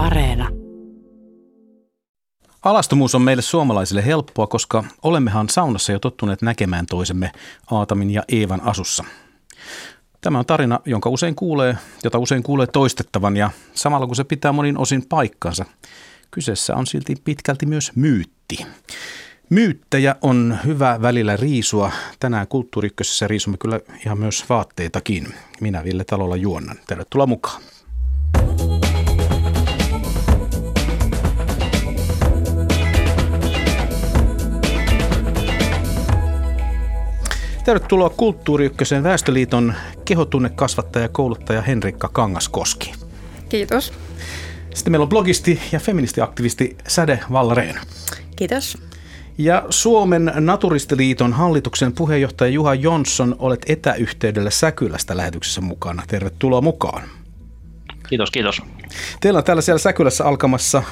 Areena. Alastomuus on meille suomalaisille helppoa, koska olemmehan saunassa jo tottuneet näkemään toisemme Aatamin ja Eevan asussa. Tämä on tarina, jonka usein kuulee, jota usein kuulee toistettavan ja samalla kun se pitää monin osin paikkansa, kyseessä on silti pitkälti myös myytti. Myyttejä on hyvä välillä riisua. Tänään kulttuuriykkösessä riisumme kyllä ihan myös vaatteitakin. Minä Ville Talolla juonnan. Tervetuloa mukaan. Tervetuloa Kulttuuri Ykkösen Väestöliiton kehotunnekasvattaja ja kouluttaja Henrikka Kangaskoski. Kiitos. Sitten meillä on blogisti ja feministiaktivisti Säde Vallareen. Kiitos. Ja Suomen Naturistiliiton hallituksen puheenjohtaja Juha Jonsson, olet etäyhteydellä Säkylästä lähetyksessä mukana. Tervetuloa mukaan. Kiitos, kiitos. Teillä on täällä siellä Säkylässä alkamassa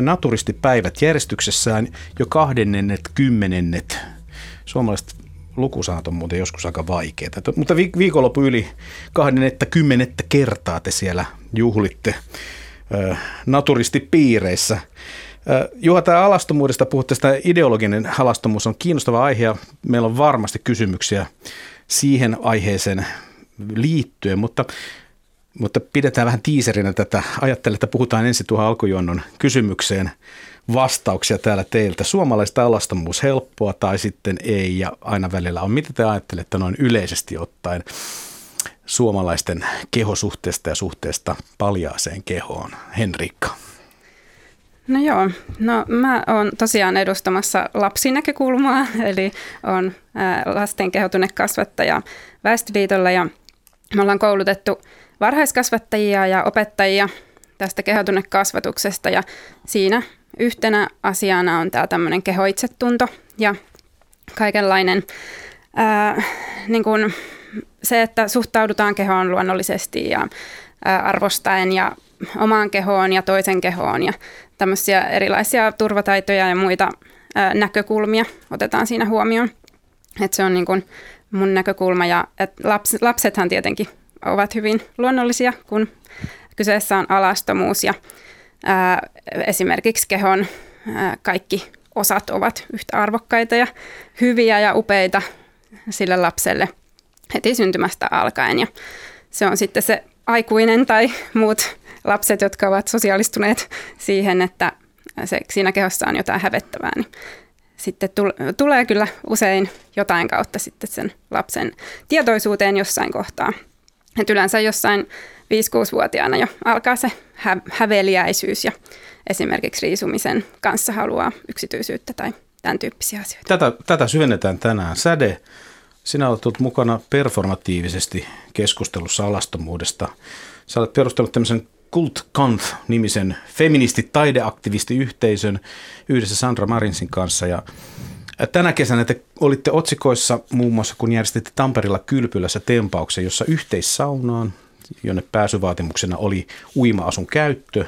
naturistipäivät järjestyksessään jo kahdennenet, kymmenennet. Suomalaiset lukusanat on muuten joskus aika vaikeita. Mutta viikonloppu yli kahdenettä, kymmenettä kertaa te siellä juhlitte naturistipiireissä. Juha, tämä alastomuudesta puhutte, sitä ideologinen alastomuus on kiinnostava aihe ja meillä on varmasti kysymyksiä siihen aiheeseen liittyen, mutta, mutta pidetään vähän tiiserinä tätä. Ajattelen, että puhutaan ensin tuohon alkujonnon kysymykseen vastauksia täällä teiltä. Suomalaista alastomuus helppoa tai sitten ei ja aina välillä on. Mitä te ajattelette noin yleisesti ottaen suomalaisten kehosuhteesta ja suhteesta paljaaseen kehoon? Henrikka. No joo, no mä oon tosiaan edustamassa lapsinäkökulmaa, eli on lasten kehotunnekasvattaja Väestöliitolla ja me ollaan koulutettu varhaiskasvattajia ja opettajia tästä kehotunnekasvatuksesta ja siinä yhtenä asiana on tämä tämmöinen kehoitsetunto ja kaikenlainen ää, niin kuin se, että suhtaudutaan kehoon luonnollisesti ja ää, arvostaen ja omaan kehoon ja toisen kehoon ja tämmöisiä erilaisia turvataitoja ja muita ää, näkökulmia otetaan siinä huomioon. Et se on niin kuin mun näkökulma ja et laps, lapsethan tietenkin ovat hyvin luonnollisia, kun kyseessä on alastomuus ja ää, esimerkiksi kehon ää, kaikki osat ovat yhtä arvokkaita ja hyviä ja upeita sille lapselle heti syntymästä alkaen. Ja se on sitten se aikuinen tai muut lapset, jotka ovat sosiaalistuneet siihen, että se, siinä kehossa on jotain hävettävää, niin sitten tulee kyllä usein jotain kautta sitten sen lapsen tietoisuuteen jossain kohtaa. Et yleensä jossain 5-6-vuotiaana jo alkaa se hä- häveliäisyys ja esimerkiksi riisumisen kanssa haluaa yksityisyyttä tai tämän tyyppisiä asioita. Tätä, tätä syvennetään tänään. Säde, sinä olet ollut mukana performatiivisesti keskustelussa alastomuudesta. Sä olet perustanut tämmöisen Kult Kant-nimisen feministi-taideaktivistiyhteisön yhdessä Sandra Marinsin kanssa. Ja tänä kesänä te olitte otsikoissa muun muassa, kun järjestitte Tamperilla Kylpylässä tempauksen, jossa yhteissaunaan, jonne pääsyvaatimuksena oli uima-asun käyttö,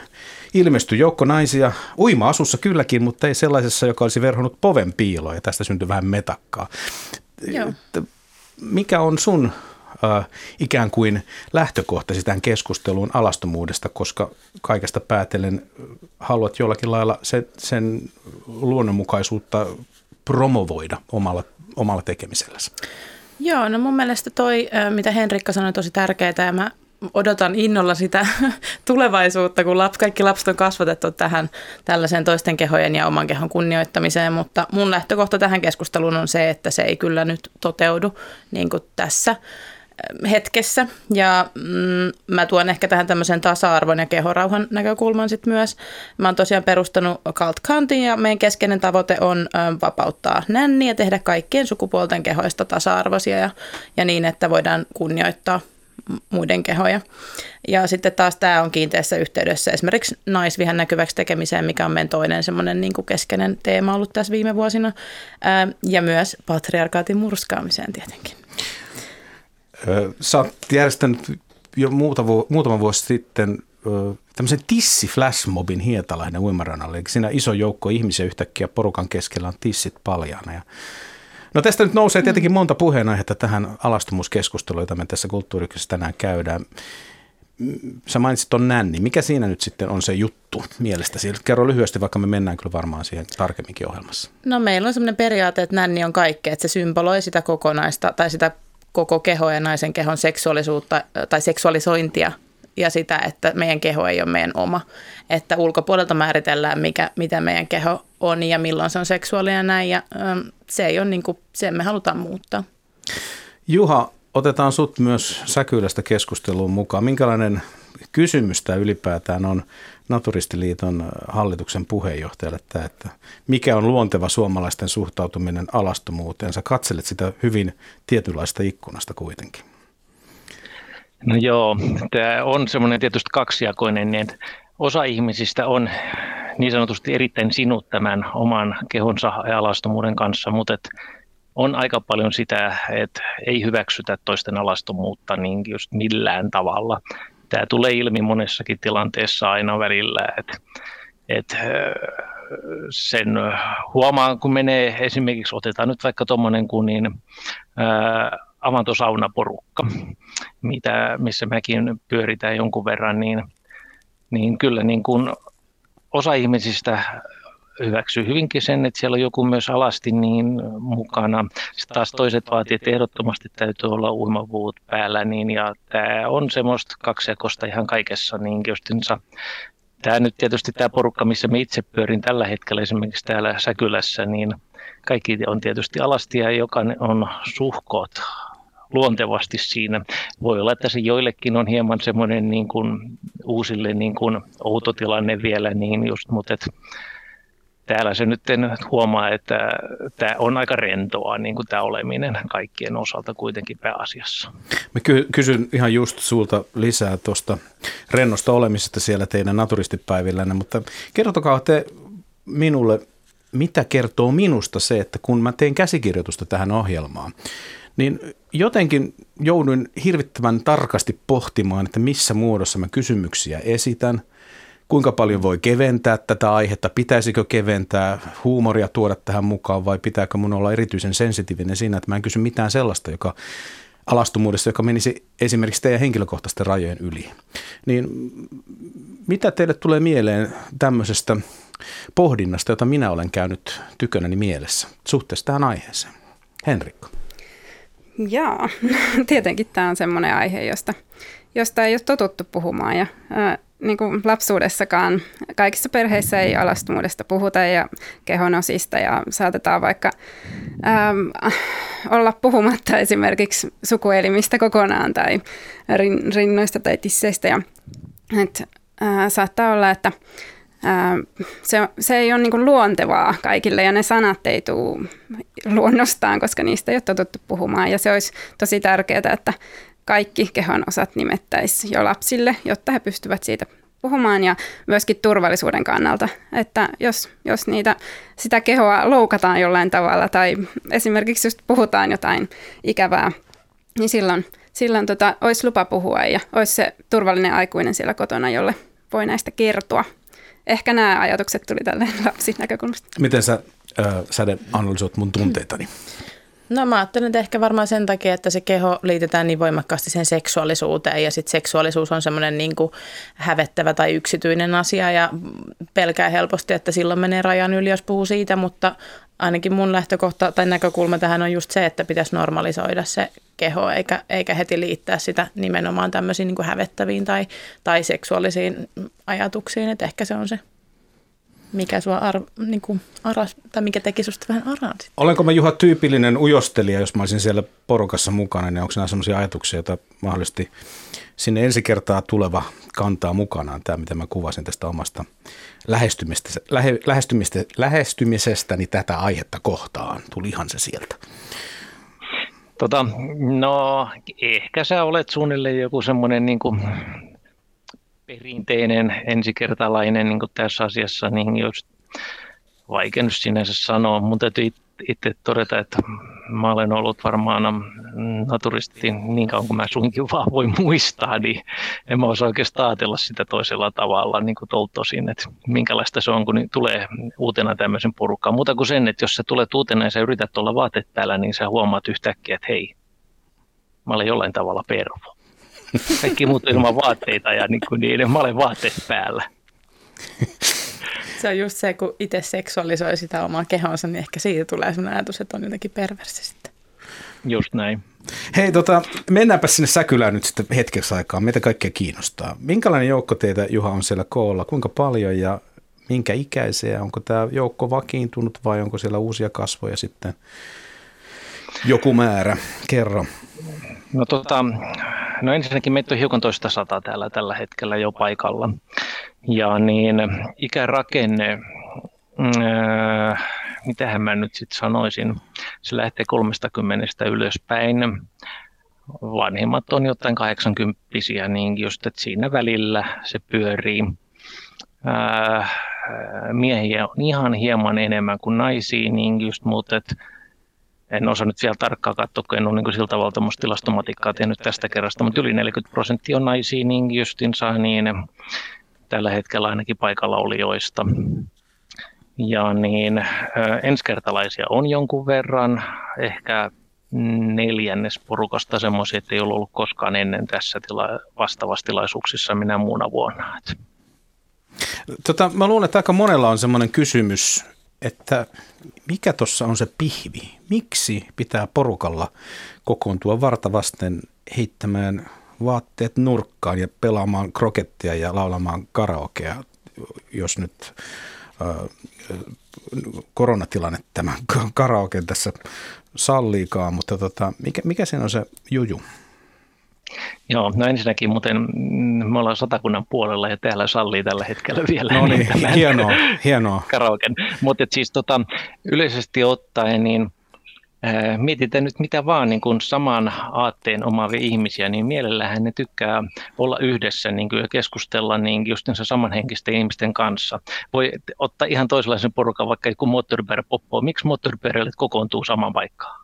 ilmestyi joukko naisia uima-asussa kylläkin, mutta ei sellaisessa, joka olisi verhonnut poven piiloon ja tästä syntyi vähän metakkaa. Joo. Mikä on sun äh, ikään kuin lähtökohtasi tähän keskusteluun alastomuudesta, koska kaikesta päätellen haluat jollakin lailla sen, sen luonnonmukaisuutta promovoida omalla, omalla tekemiselläsi? Joo, no mun mielestä toi, mitä Henrikka sanoi, tosi tärkeää ja mä odotan innolla sitä tulevaisuutta, kun lap, kaikki lapset on kasvatettu tähän tällaiseen toisten kehojen ja oman kehon kunnioittamiseen, mutta mun lähtökohta tähän keskusteluun on se, että se ei kyllä nyt toteudu niin kuin tässä hetkessä. Ja mm, mä tuon ehkä tähän tämmöisen tasa-arvon ja kehorauhan näkökulman sitten myös. Mä oon tosiaan perustanut Cult Countin ja meidän keskeinen tavoite on ö, vapauttaa nänni ja tehdä kaikkien sukupuolten kehoista tasa-arvoisia ja, ja niin, että voidaan kunnioittaa muiden kehoja. Ja sitten taas tämä on kiinteässä yhteydessä esimerkiksi naisvihan näkyväksi tekemiseen, mikä on meidän toinen semmoinen niin keskeinen teema ollut tässä viime vuosina. Ää, ja myös patriarkaatin murskaamiseen tietenkin. Sä oot järjestänyt jo muuta, muutama vuosi sitten tämmöisen tissi-flashmobin Hietalainen uimarannalle. Eli siinä iso joukko ihmisiä yhtäkkiä porukan keskellä on tissit paljaana. Ja No tästä nyt nousee tietenkin monta puheenaihetta tähän alastumuskeskusteluun, jota me tässä kulttuurikysessä tänään käydään. sä mainitsit ton nänni. Mikä siinä nyt sitten on se juttu mielestäsi? Kerro lyhyesti, vaikka me mennään kyllä varmaan siihen tarkemminkin ohjelmassa. No meillä on sellainen periaate, että nänni on kaikkea, että se symboloi sitä kokonaista tai sitä koko keho ja naisen kehon seksuaalisuutta tai seksuaalisointia ja sitä, että meidän keho ei ole meidän oma. Että ulkopuolelta määritellään, mikä, mitä meidän keho on ja milloin se on seksuaalinen ja näin. Ja ähm, se ei ole niin kuin, se me halutaan muuttaa. Juha, otetaan sut myös Säkylästä keskusteluun mukaan. Minkälainen kysymys tämä ylipäätään on Naturistiliiton hallituksen puheenjohtajalle tämä, että mikä on luonteva suomalaisten suhtautuminen alastomuuteen? Sä katselet sitä hyvin tietynlaista ikkunasta kuitenkin. No joo, tämä on semmoinen tietysti kaksijakoinen, niin osa ihmisistä on niin sanotusti erittäin sinut tämän oman kehonsa ja alastomuuden kanssa, mutta et on aika paljon sitä, että ei hyväksytä toisten alastomuutta niin just millään tavalla. Tämä tulee ilmi monessakin tilanteessa aina välillä, että, että sen huomaa, kun menee esimerkiksi, otetaan nyt vaikka tuommoinen kuin niin, ää, avantosaunaporukka, mitä, missä mäkin pyöritään jonkun verran, niin, niin kyllä niin kuin osa ihmisistä hyväksyy hyvinkin sen, että siellä on joku myös alasti niin mukana. Sitten taas toiset vaatii, että ehdottomasti täytyy olla uimavuut päällä. Niin, ja tämä on semmoista kaksijakosta ihan kaikessa. Niin justinsa, tämä nyt tietysti tämä porukka, missä me itse pyörin tällä hetkellä esimerkiksi täällä Säkylässä, niin kaikki on tietysti alastia, joka on suhkoot luontevasti siinä. Voi olla, että se joillekin on hieman semmoinen niin kuin uusille niin kuin outo tilanne vielä, niin just, mutta et, täällä se nyt huomaa, että tämä on aika rentoa niin kuin tämä oleminen kaikkien osalta kuitenkin pääasiassa. Mä ky- kysyn ihan just sulta lisää tuosta rennosta olemisesta siellä teidän naturistipäivillänne, mutta kertokaa te minulle, mitä kertoo minusta se, että kun mä teen käsikirjoitusta tähän ohjelmaan, niin jotenkin jouduin hirvittävän tarkasti pohtimaan, että missä muodossa mä kysymyksiä esitän, kuinka paljon voi keventää tätä aihetta, pitäisikö keventää, huumoria tuoda tähän mukaan vai pitääkö mun olla erityisen sensitiivinen siinä, että mä en kysy mitään sellaista, joka alastumuudesta, joka menisi esimerkiksi teidän henkilökohtaisten rajojen yli. Niin mitä teille tulee mieleen tämmöisestä pohdinnasta, jota minä olen käynyt tykönäni mielessä suhteessa tähän aiheeseen? Henrikko. Jaa, tietenkin tämä on semmoinen aihe, josta, josta ei ole totuttu puhumaan ja ää, niin kuin lapsuudessakaan kaikissa perheissä ei alastumuudesta puhuta ja kehonosista ja saatetaan vaikka äm, olla puhumatta esimerkiksi sukuelimistä kokonaan tai rin, rinnoista tai tisseistä. Ja, et, ää, saattaa olla, että ää, se, se ei ole niin luontevaa kaikille ja ne sanat ei tule luonnostaan, koska niistä ei ole totuttu puhumaan ja se olisi tosi tärkeää, että kaikki kehon osat nimettäisi jo lapsille, jotta he pystyvät siitä puhumaan ja myöskin turvallisuuden kannalta, että jos, jos niitä, sitä kehoa loukataan jollain tavalla tai esimerkiksi just puhutaan jotain ikävää, niin silloin, silloin tota, olisi lupa puhua ja olisi se turvallinen aikuinen siellä kotona, jolle voi näistä kertoa. Ehkä nämä ajatukset tuli tälle lapsin näkökulmasta. Miten sä, äh, Säde, analysoit mun tunteitani? No mä ajattelen, että ehkä varmaan sen takia, että se keho liitetään niin voimakkaasti sen seksuaalisuuteen ja sitten seksuaalisuus on semmoinen niin kuin hävettävä tai yksityinen asia ja pelkää helposti, että silloin menee rajan yli, jos puhuu siitä, mutta ainakin mun lähtökohta tai näkökulma tähän on just se, että pitäisi normalisoida se keho eikä, eikä heti liittää sitä nimenomaan tämmöisiin niin kuin hävettäviin tai, tai seksuaalisiin ajatuksiin, että ehkä se on se mikä sua ar, niin kuin aras, tai mikä teki susta vähän aran? Olenko mä Juha tyypillinen ujostelija, jos mä olisin siellä porukassa mukana, niin onko nämä sellaisia ajatuksia, joita mahdollisesti sinne ensi kertaa tuleva kantaa mukanaan, tämä mitä mä kuvasin tästä omasta lähestymisestä, lähe, lähestymisestä, lähestymisestäni tätä aihetta kohtaan. Tuli ihan se sieltä. Tota, no ehkä sä olet suunnilleen joku semmoinen niin kuin perinteinen ensikertalainen niin kuin tässä asiassa, niin just vaikea nyt sinänsä sanoa. Mun täytyy itse todeta, että mä olen ollut varmaan naturisti niin kauan kuin mä suinkin vaan voi muistaa, niin en mä osaa oikeastaan ajatella sitä toisella tavalla niin kuin tosin, että minkälaista se on, kun tulee uutena tämmöisen porukkaan. Muuta kuin sen, että jos sä tulet uutena ja sä yrität olla vaatteet päällä, niin sä huomaat yhtäkkiä, että hei, mä olen jollain tavalla pervo. Kaikki muut ilman vaatteita ja niin kuin niiden, mä olen vaatteet päällä. Se on just se, kun itse seksuaalisoi sitä omaa kehonsa, niin ehkä siitä tulee sellainen ajatus, että on jotenkin perversi sitten. Just näin. Hei, tota, mennäänpä sinne Säkylään nyt sitten hetkeksi aikaa. Meitä kaikkea kiinnostaa. Minkälainen joukko teitä, Juha, on siellä koolla? Kuinka paljon ja minkä ikäisiä? Onko tämä joukko vakiintunut vai onko siellä uusia kasvoja sitten joku määrä? Kerro. No, tota, no ensinnäkin meitä on hiukan toista sata täällä tällä hetkellä jo paikalla. Ja niin ikärakenne, äh, mitähän mä nyt sitten sanoisin, se lähtee 30 ylöspäin. Vanhimmat on jotain 80 niin just, että siinä välillä se pyörii. Äh, miehiä on ihan hieman enemmän kuin naisia, niin just, mutta et en osaa nyt vielä tarkkaan katsoa, kun en ole niin sillä tavalla tilastomatikkaa tehnyt tästä kerrasta, mutta yli 40 prosenttia on naisia niin justinsa, niin tällä hetkellä ainakin paikalla olijoista. Ja niin ensikertalaisia on jonkun verran, ehkä neljännes porukasta semmoisia, että ei ole ollut koskaan ennen tässä tila- vastaavassa tilaisuuksissa minä muuna vuonna. Tota, mä luulen, että aika monella on semmoinen kysymys, että mikä tuossa on se pihvi? Miksi pitää porukalla kokoontua vartavasten heittämään vaatteet nurkkaan ja pelaamaan krokettia ja laulamaan karaokea, jos nyt koronatilanne tämä karaoke tässä salliikaan, mutta tota, mikä, mikä siinä on se juju? Joo, no ensinnäkin muuten me ollaan satakunnan puolella ja täällä sallii tällä hetkellä vielä. No niin, niin hienoa, hienoa. Karaoken. Mutta siis tota, yleisesti ottaen, niin ää, mietitään nyt mitä vaan niin kun saman aatteen omaavia ihmisiä, niin mielellähän ne tykkää olla yhdessä niin ja keskustella niin justiinsa samanhenkisten ihmisten kanssa. Voi ottaa ihan toisenlaisen porukan, vaikka joku moottoripyöräpoppo. Miksi moottoripyöräilijät kokoontuu saman paikkaan?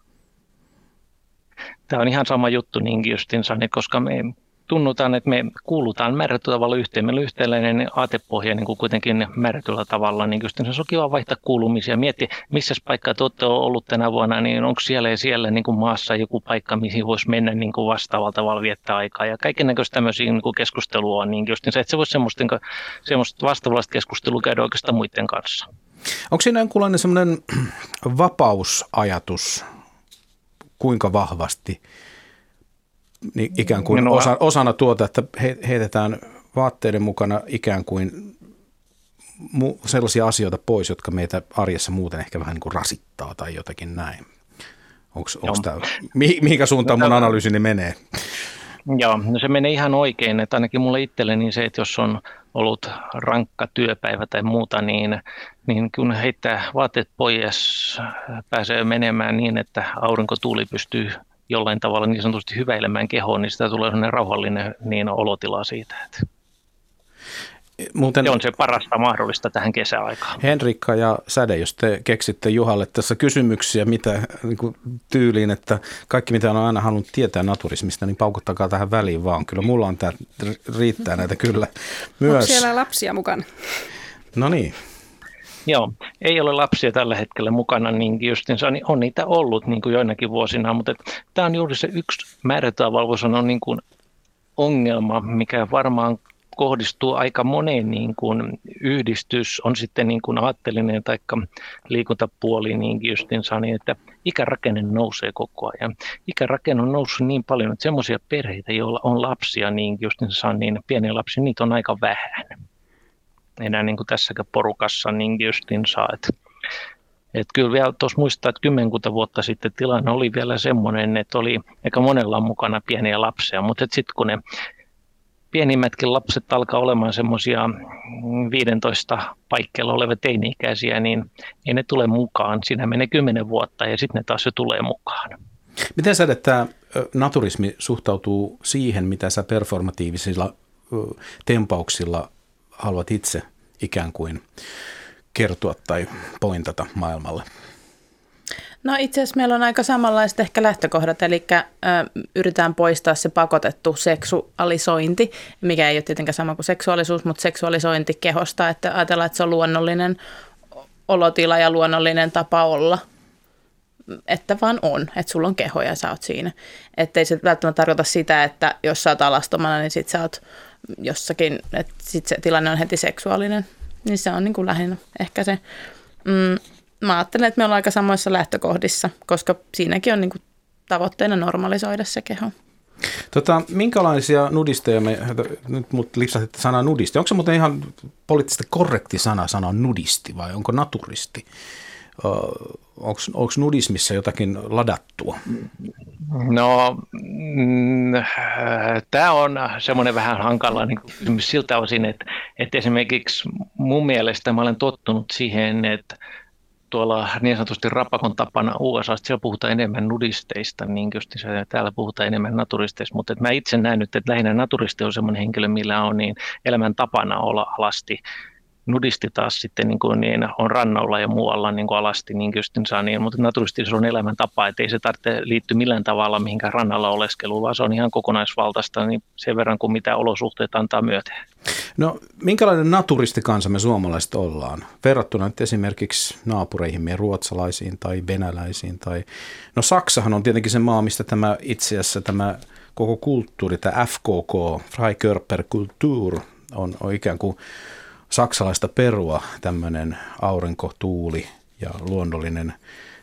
Tämä on ihan sama juttu niin justinsa, niin koska me tunnutaan, että me kuulutaan määrätyllä tavalla yhteen. Meillä on yhtenäinen aatepohja niin kuin kuitenkin määrätyllä tavalla, niin just se on kiva vaihtaa kuulumisia. Mietti, missä paikka te olette ollut tänä vuonna, niin onko siellä ja siellä niin kuin maassa joku paikka, mihin voisi mennä niin kuin vastaavalla tavalla viettää aikaa. Ja kaiken näköistä tämmöisiä niin kuin keskustelua on niin just se, että se voisi semmoista, niin semmoista vastaavallista keskustelua käydä oikeastaan muiden kanssa. Onko siinä jonkunlainen semmoinen vapausajatus kuinka vahvasti niin ikään kuin no, osa, osana tuota, että he, heitetään vaatteiden mukana ikään kuin mu, sellaisia asioita pois, jotka meitä arjessa muuten ehkä vähän niin kuin rasittaa tai jotakin näin. Onko tämä, mihinkä suuntaan mun analyysini menee? Joo, no se menee ihan oikein, että ainakin mulle itselleni se, että jos on ollut rankka työpäivä tai muuta, niin, niin kun heittää vaatteet pois, pääsee menemään niin, että aurinkotuuli pystyy jollain tavalla niin sanotusti hyväilemään kehoon, niin sitä tulee sellainen rauhallinen niin olotila siitä. Että Muuten, se on se parasta mahdollista tähän kesäaikaan. Henrikka ja Säde, jos te keksitte Juhalle tässä kysymyksiä mitä, niin kuin tyyliin, että kaikki mitä on aina halunnut tietää naturismista, niin paukuttakaa tähän väliin vaan. Kyllä mulla on tämä, riittää näitä kyllä myös. Onko siellä lapsia mukana? No niin. Joo, ei ole lapsia tällä hetkellä mukana, niin justiinsa niin on niitä ollut niin kuin joinakin vuosina, mutta tämä on juuri se yksi määrätään sanoa niin kuin ongelma, mikä varmaan kohdistuu aika moneen niin kuin yhdistys, on sitten niin kuin aattelinen tai liikuntapuoli niin justinsa, niin että ikärakenne nousee koko ajan. Ikärakenne on noussut niin paljon, että semmoisia perheitä, joilla on lapsia, niin justinsa, niin pieniä lapsia, niitä on aika vähän. Enää niin kuin tässäkään porukassa niin justinsa, että että kyllä vielä tuossa muistaa, että kymmenkunta vuotta sitten tilanne oli vielä semmoinen, että oli aika monella mukana pieniä lapsia, mutta sitten kun ne pienimmätkin lapset alkaa olemaan semmoisia 15 paikkeilla olevia teini-ikäisiä, niin ei ne tule mukaan. Siinä menee 10 vuotta ja sitten ne taas jo tulee mukaan. Miten sä, että naturismi suhtautuu siihen, mitä sä performatiivisilla tempauksilla haluat itse ikään kuin kertoa tai pointata maailmalle? No itse asiassa meillä on aika samanlaiset ehkä lähtökohdat, eli ö, yritetään poistaa se pakotettu seksuaalisointi, mikä ei ole tietenkään sama kuin seksuaalisuus, mutta seksuaalisointi kehosta, että ajatellaan, että se on luonnollinen olotila ja luonnollinen tapa olla. että vaan on, että sulla on keho ja sä oot siinä. Että ei se välttämättä tarkoita sitä, että jos sä oot alastomana, niin sit sä oot jossakin, että sit se tilanne on heti seksuaalinen. Niin se on niin kuin lähinnä ehkä se. Mm, mä ajattelen, että me ollaan aika samoissa lähtökohdissa, koska siinäkin on niin kuin tavoitteena normalisoida se keho. Tota, minkälaisia nudisteja me, nyt mut lipsahti sana nudisti, onko se muuten ihan poliittisesti korrekti sana sanoa nudisti vai onko naturisti? Onko nudismissa jotakin ladattua? No, mm, tämä on semmoinen vähän hankala niin kysymys siltä osin, että, että esimerkiksi mun mielestä mä olen tottunut siihen, että tuolla niin sanotusti rapakon tapana USA, siellä puhutaan enemmän nudisteista, niin just täällä puhutaan enemmän naturisteista, mutta mä itse näen nyt, että lähinnä naturisti on semmoinen henkilö, millä on niin elämän tapana olla alasti nudisti taas sitten niin kuin, niin on rannalla ja muualla niin kuin alasti, niin saa niin, mutta naturisti se on elämäntapa, että ei se tarvitse liittyä millään tavalla mihinkään rannalla oleskeluun, vaan se on ihan kokonaisvaltaista niin sen verran kuin mitä olosuhteet antaa myöten. No minkälainen naturistikansa me suomalaiset ollaan verrattuna nyt esimerkiksi naapureihimme ruotsalaisiin tai venäläisiin tai no Saksahan on tietenkin se maa, mistä tämä itse asiassa tämä koko kulttuuri, tämä FKK, Freikörperkultur, on, on ikään kuin saksalaista perua tämmöinen aurinko, tuuli ja luonnollinen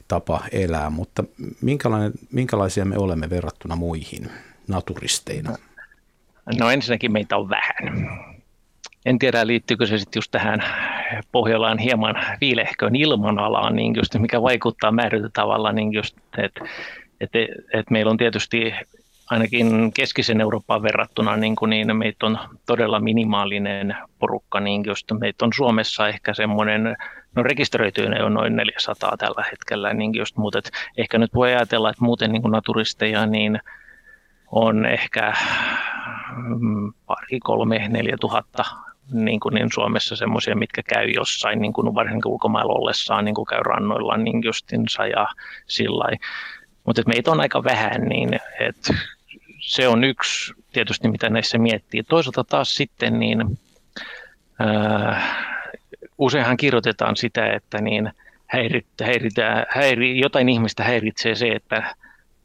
tapa elää, mutta minkälainen, minkälaisia me olemme verrattuna muihin naturisteina? No ensinnäkin meitä on vähän. En tiedä, liittyykö se sitten just tähän Pohjolaan hieman viilehköön ilmanalaan, niin just, mikä vaikuttaa määrätä tavalla, niin just, että et, et meillä on tietysti ainakin keskisen Eurooppaan verrattuna niin, kuin niin meitä on todella minimaalinen porukka, niin just meitä on Suomessa ehkä semmoinen, no rekisteröityinen on noin 400 tällä hetkellä, niin just, mutta et ehkä nyt voi ajatella, että muuten niin kuin naturisteja niin on ehkä mm, pari, kolme, neljä tuhatta niin kuin niin Suomessa semmoisia, mitkä käy jossain, niin kuin varsinkin ulkomailla ollessaan, niin kuin käy rannoilla niin justinsa ja sillä Mutta meitä on aika vähän, niin että se on yksi tietysti, mitä näissä miettii. Toisaalta taas sitten niin, äh, useinhan kirjoitetaan sitä, että niin häirit, häiritää, häiri, jotain ihmistä häiritsee se, että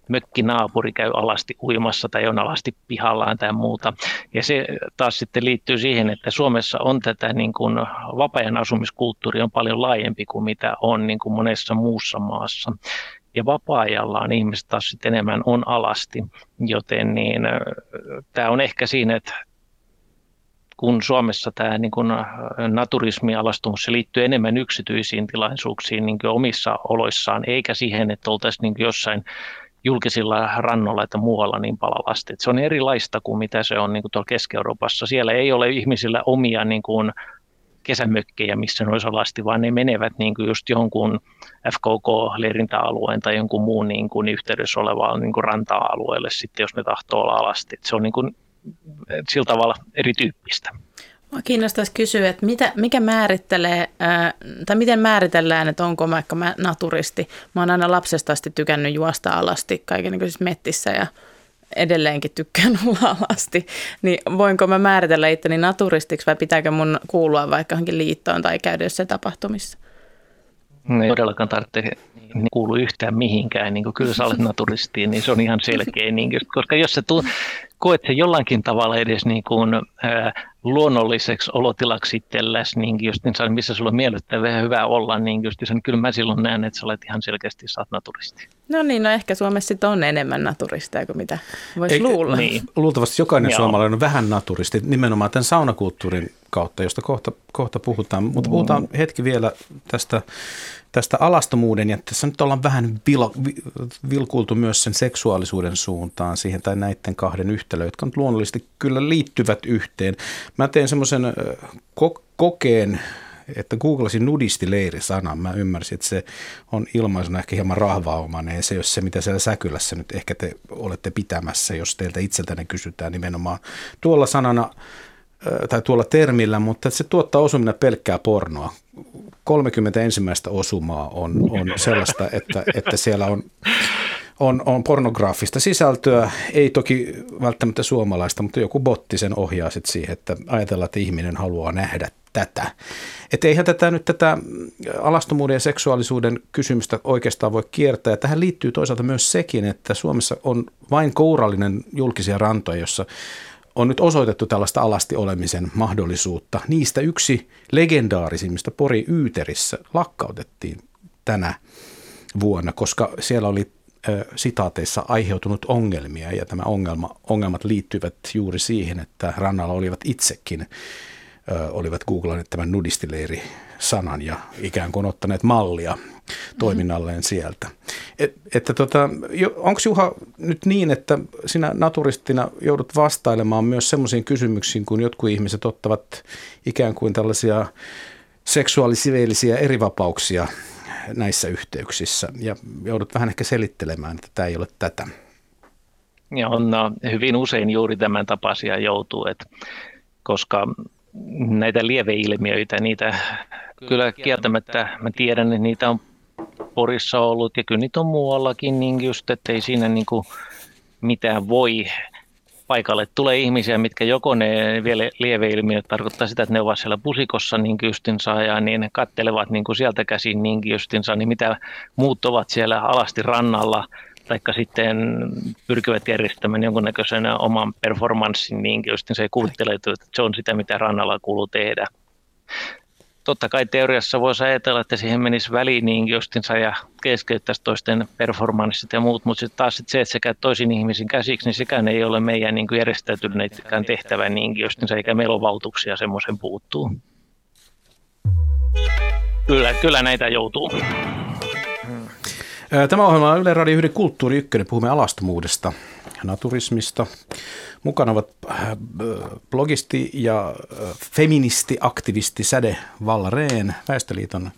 mökkinaapuri käy alasti uimassa tai on alasti pihallaan tai muuta. Ja se taas sitten liittyy siihen, että Suomessa on tätä niin kuin vapaa-ajan asumiskulttuuri on paljon laajempi kuin mitä on niin kuin monessa muussa maassa ja vapaa-ajallaan ihmiset taas sitten enemmän on alasti, joten niin, tämä on ehkä siinä, että kun Suomessa tämä niin kuin naturismialastumus se liittyy enemmän yksityisiin tilaisuuksiin niin omissa oloissaan, eikä siihen, että oltaisiin niin jossain julkisilla rannoilla että muualla niin palavasti. Se on erilaista kuin mitä se on niin kuin tuolla Keski-Euroopassa. Siellä ei ole ihmisillä omia niin kuin kesämökkejä, missä ne olisi vaan ne menevät niin kuin just jonkun FKK-leirintäalueen tai jonkun muun niin kuin yhteydessä olevaan niin kuin ranta-alueelle sitten, jos ne tahtoo olla alasti. Se on niin kuin, sillä tavalla erityyppistä. Mua kiinnostaisi kysyä, että mitä, mikä määrittelee, ää, tai miten määritellään, että onko vaikka mä naturisti. Mä oon aina lapsesta asti tykännyt juosta alasti kaikenlaisissa mettissä ja edelleenkin tykkään olla niin voinko mä määritellä itteni naturistiksi vai pitääkö mun kuulua vaikka johonkin liittoon tai käydä jossain tapahtumissa? No ei todellakaan tarvitse kuulu yhtään mihinkään, niin kuin kyllä sä olet naturisti, niin se on ihan selkeä, niin kuin, koska jos sä tu- koet se jollakin tavalla edes niin kuin, ää, luonnolliseksi olotilaksi itselläsi, niin just niin, missä sulla on miellyttävää ja hyvä olla, niin just sen, kyllä mä silloin näen, että sä olet ihan selkeästi saat naturisti. No niin, no ehkä Suomessa on enemmän naturisteja kuin mitä voisi luulla. Niin. Luultavasti jokainen Joo. suomalainen on vähän naturisti, nimenomaan tämän saunakulttuurin kautta, josta kohta, kohta puhutaan. Mutta puhutaan mm. hetki vielä tästä tästä alastomuuden, ja tässä nyt ollaan vähän vil, vilkuiltu myös sen seksuaalisuuden suuntaan siihen tai näiden kahden yhtälöön, jotka nyt luonnollisesti kyllä liittyvät yhteen. Mä tein semmoisen ko- kokeen, että googlasin nudistileiri-sanan. Mä ymmärsin, että se on ilmaisuna ehkä hieman rahvaomainen ja se ei ole se, mitä siellä Säkylässä nyt ehkä te olette pitämässä, jos teiltä itseltänne kysytään nimenomaan tuolla sanana tai tuolla termillä, mutta se tuottaa osuminen pelkkää pornoa. 30 ensimmäistä osumaa on, on sellaista, että, että siellä on, on, on pornograafista sisältöä, ei toki välttämättä suomalaista, mutta joku botti sen ohjaa sitten siihen, että ajatellaan, että ihminen haluaa nähdä tätä. Että eihän tätä nyt tätä alastomuuden ja seksuaalisuuden kysymystä oikeastaan voi kiertää. Ja tähän liittyy toisaalta myös sekin, että Suomessa on vain kourallinen julkisia rantoja, jossa on nyt osoitettu tällaista alasti olemisen mahdollisuutta. Niistä yksi legendaarisimmista Pori Yyterissä lakkautettiin tänä vuonna, koska siellä oli sitaateissa aiheutunut ongelmia ja tämä ongelma, ongelmat liittyvät juuri siihen, että rannalla olivat itsekin olivat googlanneet tämän nudistileiri-sanan ja ikään kuin ottaneet mallia toiminnalleen sieltä. Et, että tota, onko Juha nyt niin, että sinä naturistina joudut vastailemaan myös sellaisiin kysymyksiin, kun jotkut ihmiset ottavat ikään kuin tällaisia seksuaalisiveellisiä erivapauksia näissä yhteyksissä ja joudut vähän ehkä selittelemään, että tämä ei ole tätä. Ja on no, hyvin usein juuri tämän tapaisia joutuu, että koska näitä lieveilmiöitä, niitä kyllä kieltämättä mä tiedän, että niitä on Porissa ollut ja kyllä niitä on muuallakin, niin just, että ei siinä niin kuin mitään voi. Paikalle tulee ihmisiä, mitkä joko ne vielä lieveilmiöt tarkoittaa sitä, että ne ovat siellä pusikossa niin justinsa ja niin ne kattelevat niin kuin sieltä käsin niin justinsa, niin mitä muut ovat siellä alasti rannalla, taikka sitten pyrkivät järjestämään jonkunnäköisen oman performanssin niin justinsa ja kuvittelee, että se on sitä, mitä rannalla kuuluu tehdä totta kai teoriassa voisi ajatella, että siihen menisi väliin niin justinsa ja keskeyttäisi toisten performanssit ja muut, mutta sitten taas sit se, että se käy toisin ihmisiin käsiksi, niin sekään ei ole meidän niin järjestäytyneitkään tehtävä niin justinsa, eikä meillä ole valtuuksia semmoisen puuttuu. Kyllä, kyllä näitä joutuu. Tämä ohjelma on Yle Radio 1 Kulttuuri 1. Puhumme alastomuudesta, naturismista, Mukana ovat äh, blogisti ja äh, feministi-aktivisti Säde Valla Rehn, Väestöliiton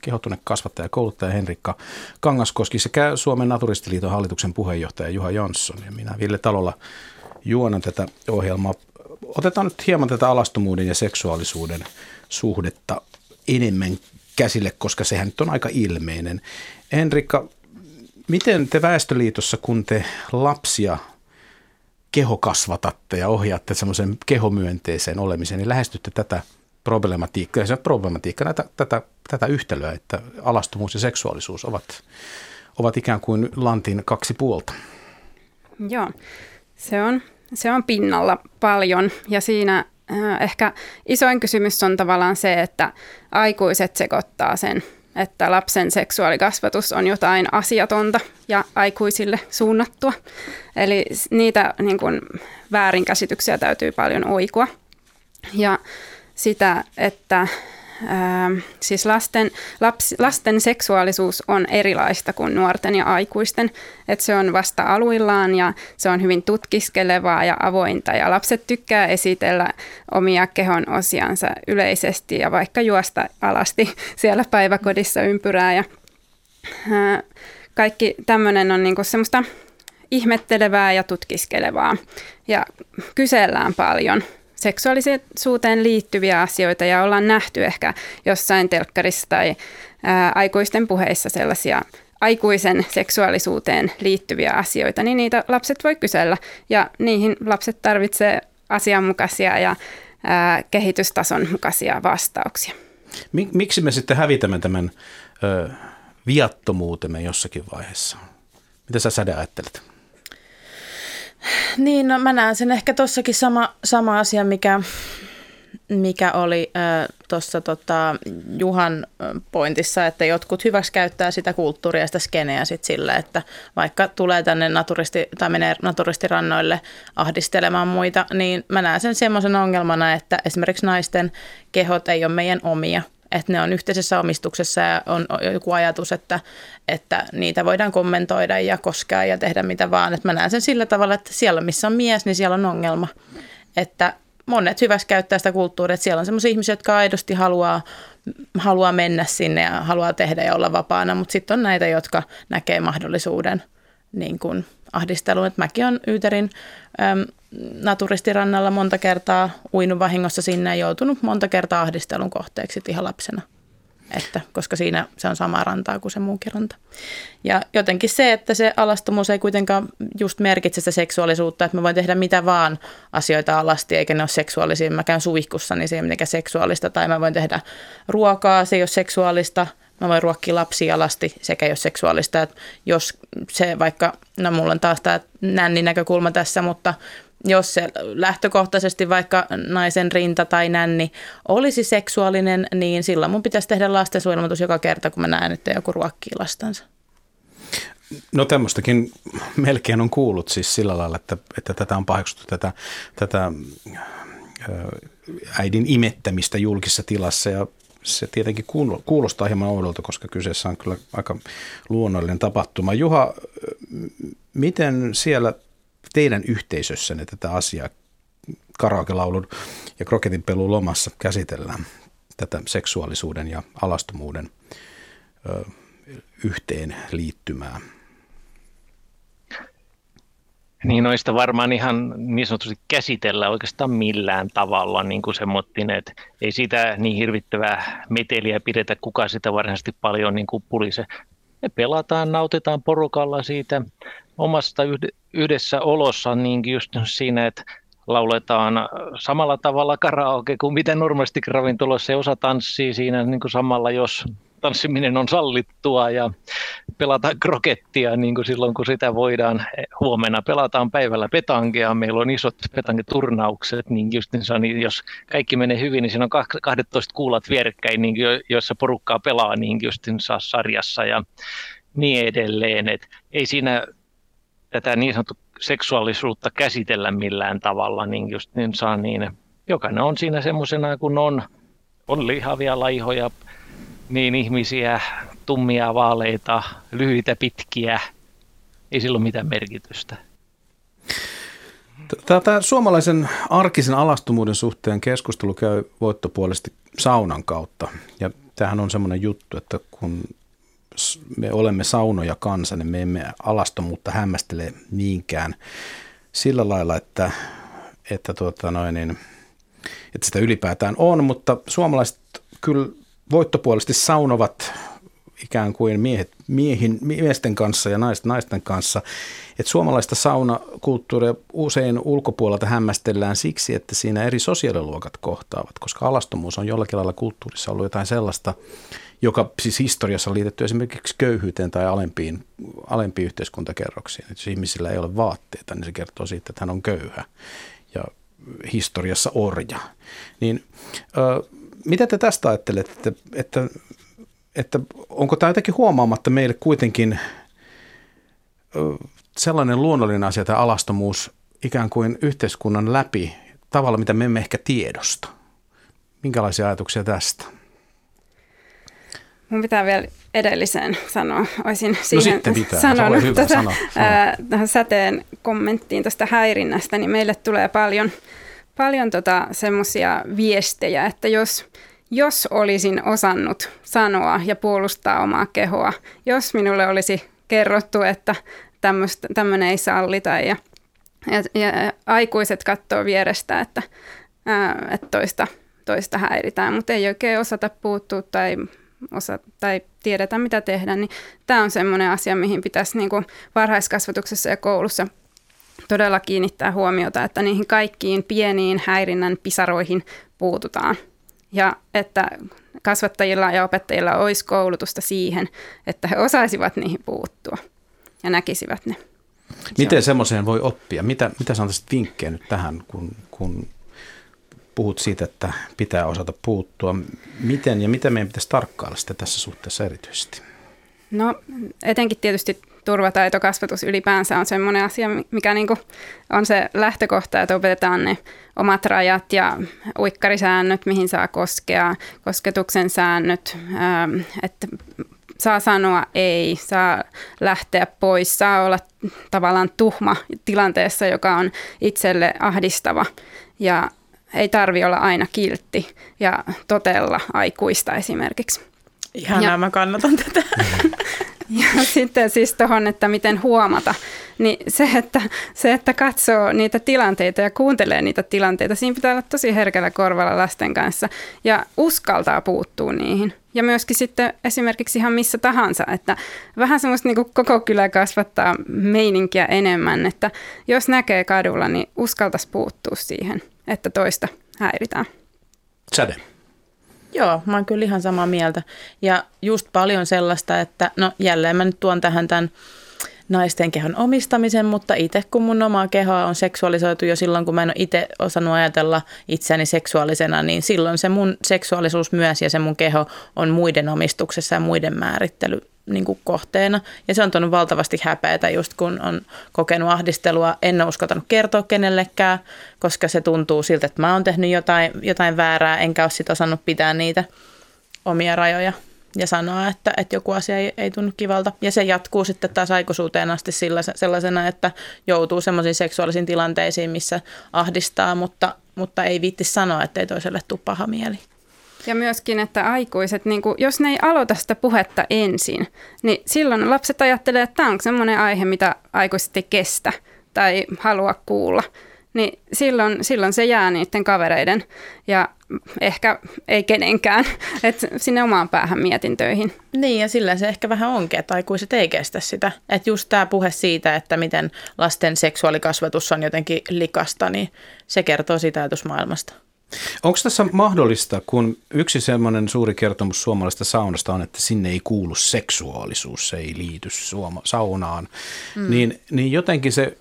kasvattaja ja kouluttaja Henrikka Kangaskoski sekä Suomen Naturistiliiton hallituksen puheenjohtaja Juha Jansson. Ja minä Ville Talolla juonan tätä ohjelmaa. Otetaan nyt hieman tätä alastomuuden ja seksuaalisuuden suhdetta enemmän käsille, koska sehän nyt on aika ilmeinen. Henrikka, miten te Väestöliitossa, kun te lapsia kehokasvatatte ja ohjaatte semmoisen kehomyönteiseen olemiseen, niin lähestytte tätä problematiikkaa, se problematiikka, näitä, tätä, tätä yhtälöä, että alastomuus ja seksuaalisuus ovat, ovat ikään kuin lantin kaksi puolta. Joo, se on, se on pinnalla paljon ja siinä äh, ehkä isoin kysymys on tavallaan se, että aikuiset sekoittaa sen että lapsen seksuaalikasvatus on jotain asiatonta ja aikuisille suunnattua. Eli niitä niin kuin, väärinkäsityksiä täytyy paljon oikua. Ja sitä, että ää, siis lasten, laps, lasten seksuaalisuus on erilaista kuin nuorten ja aikuisten. Että se on vasta aluillaan ja se on hyvin tutkiskelevaa ja avointa. Ja lapset tykkää esitellä omia kehon osiansa yleisesti ja vaikka juosta alasti siellä päiväkodissa ympyrää. Ja ää, kaikki tämmöinen on niinku semmoista ihmettelevää ja tutkiskelevaa. Ja kysellään paljon – seksuaalisuuteen liittyviä asioita ja ollaan nähty ehkä jossain telkkarissa tai ää, aikuisten puheissa sellaisia aikuisen seksuaalisuuteen liittyviä asioita, niin niitä lapset voi kysellä ja niihin lapset tarvitsee asianmukaisia ja ää, kehitystason mukaisia vastauksia. Miksi me sitten hävitämme tämän ö, viattomuutemme jossakin vaiheessa? Mitä sä Säde ajattelet? Niin, no mä näen sen ehkä tossakin sama, sama asia, mikä, mikä oli äh, tuossa tota, Juhan pointissa, että jotkut käyttää sitä kulttuuria ja sitä skeneä sit sille, että vaikka tulee tänne naturisti, tai menee naturistirannoille ahdistelemaan muita, niin mä näen sen semmoisen ongelmana, että esimerkiksi naisten kehot ei ole meidän omia – että ne on yhteisessä omistuksessa ja on joku ajatus, että, että niitä voidaan kommentoida ja koskea ja tehdä mitä vaan. Että mä näen sen sillä tavalla, että siellä missä on mies, niin siellä on ongelma. Että monet käyttää sitä kulttuuria, että siellä on sellaisia ihmisiä, jotka aidosti haluaa, haluaa mennä sinne ja haluaa tehdä ja olla vapaana, mutta sitten on näitä, jotka näkee mahdollisuuden niin kuin ahdisteluun. Että mäkin olen Yyterin naturistirannalla monta kertaa uinut vahingossa sinne ja joutunut monta kertaa ahdistelun kohteeksi ihan lapsena. että, koska siinä se on samaa rantaa kuin se muukin ranta. Ja jotenkin se, että se alastomuus ei kuitenkaan just merkitse sitä seksuaalisuutta, että mä voin tehdä mitä vaan asioita alasti, eikä ne ole seksuaalisia. Mä käyn suihkussa, niin se ei ole mitenkään seksuaalista, tai mä voin tehdä ruokaa, se ei ole seksuaalista, mä voin ruokkia lapsia alasti sekä jos seksuaalista. Että jos se vaikka, no mulla on taas tämä nännin näkökulma tässä, mutta jos se lähtökohtaisesti vaikka naisen rinta tai nänni olisi seksuaalinen, niin silloin mun pitäisi tehdä lastensuojelmatus joka kerta, kun mä näen, että joku ruokkii lastansa. No tämmöistäkin melkein on kuullut siis sillä lailla, että, että tätä on paheksuttu, tätä, tätä äidin imettämistä julkisessa tilassa ja se tietenkin kuulostaa hieman oudolta, koska kyseessä on kyllä aika luonnollinen tapahtuma. Juha, miten siellä teidän yhteisössänne tätä asiaa karaokelaulun ja kroketin pelun lomassa käsitellään tätä seksuaalisuuden ja alastomuuden ö, yhteen liittymää? Niin noista varmaan ihan niin sanotusti käsitellä oikeastaan millään tavalla niin kuin semmoittin, että ei sitä niin hirvittävää meteliä pidetä, kuka sitä varsinaisesti paljon niin kuin pulise. Me pelataan, nautitaan porukalla siitä omasta yhdessä olossa niin just siinä, että lauletaan samalla tavalla karaoke kuin miten normaalisti ravintolassa osa tanssii siinä niin kuin samalla, jos tanssiminen on sallittua ja pelataan krokettia niin kuin silloin, kun sitä voidaan. Huomenna pelataan päivällä petankea, meillä on isot petanketurnaukset, niin just niin, jos kaikki menee hyvin, niin siinä on 12 kuulat vierekkäin, niin joissa porukkaa pelaa niin just saa sarjassa ja niin edelleen. Et ei siinä tätä niin sanottu seksuaalisuutta käsitellä millään tavalla, niin just niin saa niin, jokainen on siinä semmoisena, kun on, on lihavia laihoja, niin ihmisiä, tummia, vaaleita, lyhyitä, pitkiä, ei sillä ole mitään merkitystä. Tätä suomalaisen arkisen alastomuuden suhteen keskustelu käy voittopuolesti saunan kautta. Ja tämähän on semmoinen juttu, että kun me olemme saunoja kansa, niin me emme alastomuutta hämmästele niinkään sillä lailla, että, että, tuota noin, niin, että sitä ylipäätään on, mutta suomalaiset kyllä voittopuolisesti saunovat ikään kuin miehet, miehin, miesten kanssa ja naisten, naisten kanssa. Et suomalaista saunakulttuuria usein ulkopuolelta hämmästellään siksi, että siinä eri sosiaaliluokat kohtaavat, koska alastomuus on jollakin lailla kulttuurissa ollut jotain sellaista, joka siis historiassa on liitetty esimerkiksi köyhyyteen tai alempiin, alempiin yhteiskuntakerroksiin. Et jos ihmisillä ei ole vaatteita, niin se kertoo siitä, että hän on köyhä ja historiassa orja. Niin, mitä te tästä ajattelette, että, että, että onko tämä jotenkin huomaamatta meille kuitenkin sellainen luonnollinen asia, tämä alastomuus ikään kuin yhteiskunnan läpi tavalla, mitä me emme ehkä tiedosta? Minkälaisia ajatuksia tästä? Mun pitää vielä edelliseen sanoa. Olisin no siihen no pitää. sanonut hyvä tätä, ää, säteen kommenttiin tästä häirinnästä, niin meille tulee paljon, paljon tota, semmoisia viestejä, että jos, jos olisin osannut sanoa ja puolustaa omaa kehoa, jos minulle olisi kerrottu, että tämmöinen ei sallita ja, ja, ja aikuiset katsoo vierestä, että, ää, että toista, toista häiritään, mutta ei oikein osata puuttua tai osa, tai tiedetä, mitä tehdä, niin tämä on semmoinen asia, mihin pitäisi niin kuin varhaiskasvatuksessa ja koulussa todella kiinnittää huomiota, että niihin kaikkiin pieniin häirinnän pisaroihin puututaan. Ja että kasvattajilla ja opettajilla olisi koulutusta siihen, että he osaisivat niihin puuttua ja näkisivät ne. Miten semmoiseen voi oppia? Mitä, mitä sanoisit vinkkejä nyt tähän, kun, kun puhut siitä, että pitää osata puuttua. Miten ja mitä meidän pitäisi tarkkailla sitten tässä suhteessa erityisesti? No etenkin tietysti turvataitokasvatus ylipäänsä on sellainen asia, mikä niin on se lähtökohta, että opetetaan ne omat rajat ja uikkarisäännöt, mihin saa koskea, kosketuksen säännöt, ähm, että saa sanoa ei, saa lähteä pois, saa olla tavallaan tuhma tilanteessa, joka on itselle ahdistava. Ja ei tarvi olla aina kiltti ja totella aikuista esimerkiksi. Ihanaa, ja, mä kannatan tätä. ja sitten siis tuohon, että miten huomata niin se että, se, että katsoo niitä tilanteita ja kuuntelee niitä tilanteita, siinä pitää olla tosi herkällä korvalla lasten kanssa ja uskaltaa puuttua niihin. Ja myöskin sitten esimerkiksi ihan missä tahansa, että vähän semmoista niin koko kylä kasvattaa meininkiä enemmän, että jos näkee kadulla, niin uskaltaisi puuttua siihen, että toista häiritään. Säde. Joo, mä oon kyllä ihan samaa mieltä. Ja just paljon sellaista, että no jälleen mä nyt tuon tähän tämän naisten kehon omistamisen, mutta itse kun mun omaa kehoa on seksuaalisoitu jo silloin, kun mä en ole itse osannut ajatella itseäni seksuaalisena, niin silloin se mun seksuaalisuus myös ja se mun keho on muiden omistuksessa ja muiden määrittely niin kuin kohteena. Ja se on tuonut valtavasti häpeätä just kun on kokenut ahdistelua. En ole uskaltanut kertoa kenellekään, koska se tuntuu siltä, että mä oon tehnyt jotain, jotain väärää, enkä ole sitten osannut pitää niitä omia rajoja ja sanoa, että, että joku asia ei, ei tunnu kivalta. Ja se jatkuu sitten taas aikuisuuteen asti sellaisena, että joutuu semmoisiin seksuaalisiin tilanteisiin, missä ahdistaa, mutta, mutta ei viitti sanoa, että ei toiselle tule paha mieli. Ja myöskin, että aikuiset, niin kuin, jos ne ei aloita sitä puhetta ensin, niin silloin lapset ajattelee, että tämä on semmoinen aihe, mitä aikuiset ei kestä tai halua kuulla. Niin silloin, silloin se jää niiden kavereiden ja ehkä ei kenenkään, että sinne omaan päähän mietintöihin. Niin ja sillä se ehkä vähän onkin, että aikuiset ei kestä sitä. Että just tämä puhe siitä, että miten lasten seksuaalikasvatus on jotenkin likasta, niin se kertoo sitä ajatusmaailmasta. Onko tässä mahdollista, kun yksi semmoinen suuri kertomus suomalaisesta saunasta on, että sinne ei kuulu seksuaalisuus, se ei liity suoma, saunaan, mm. niin, niin jotenkin se,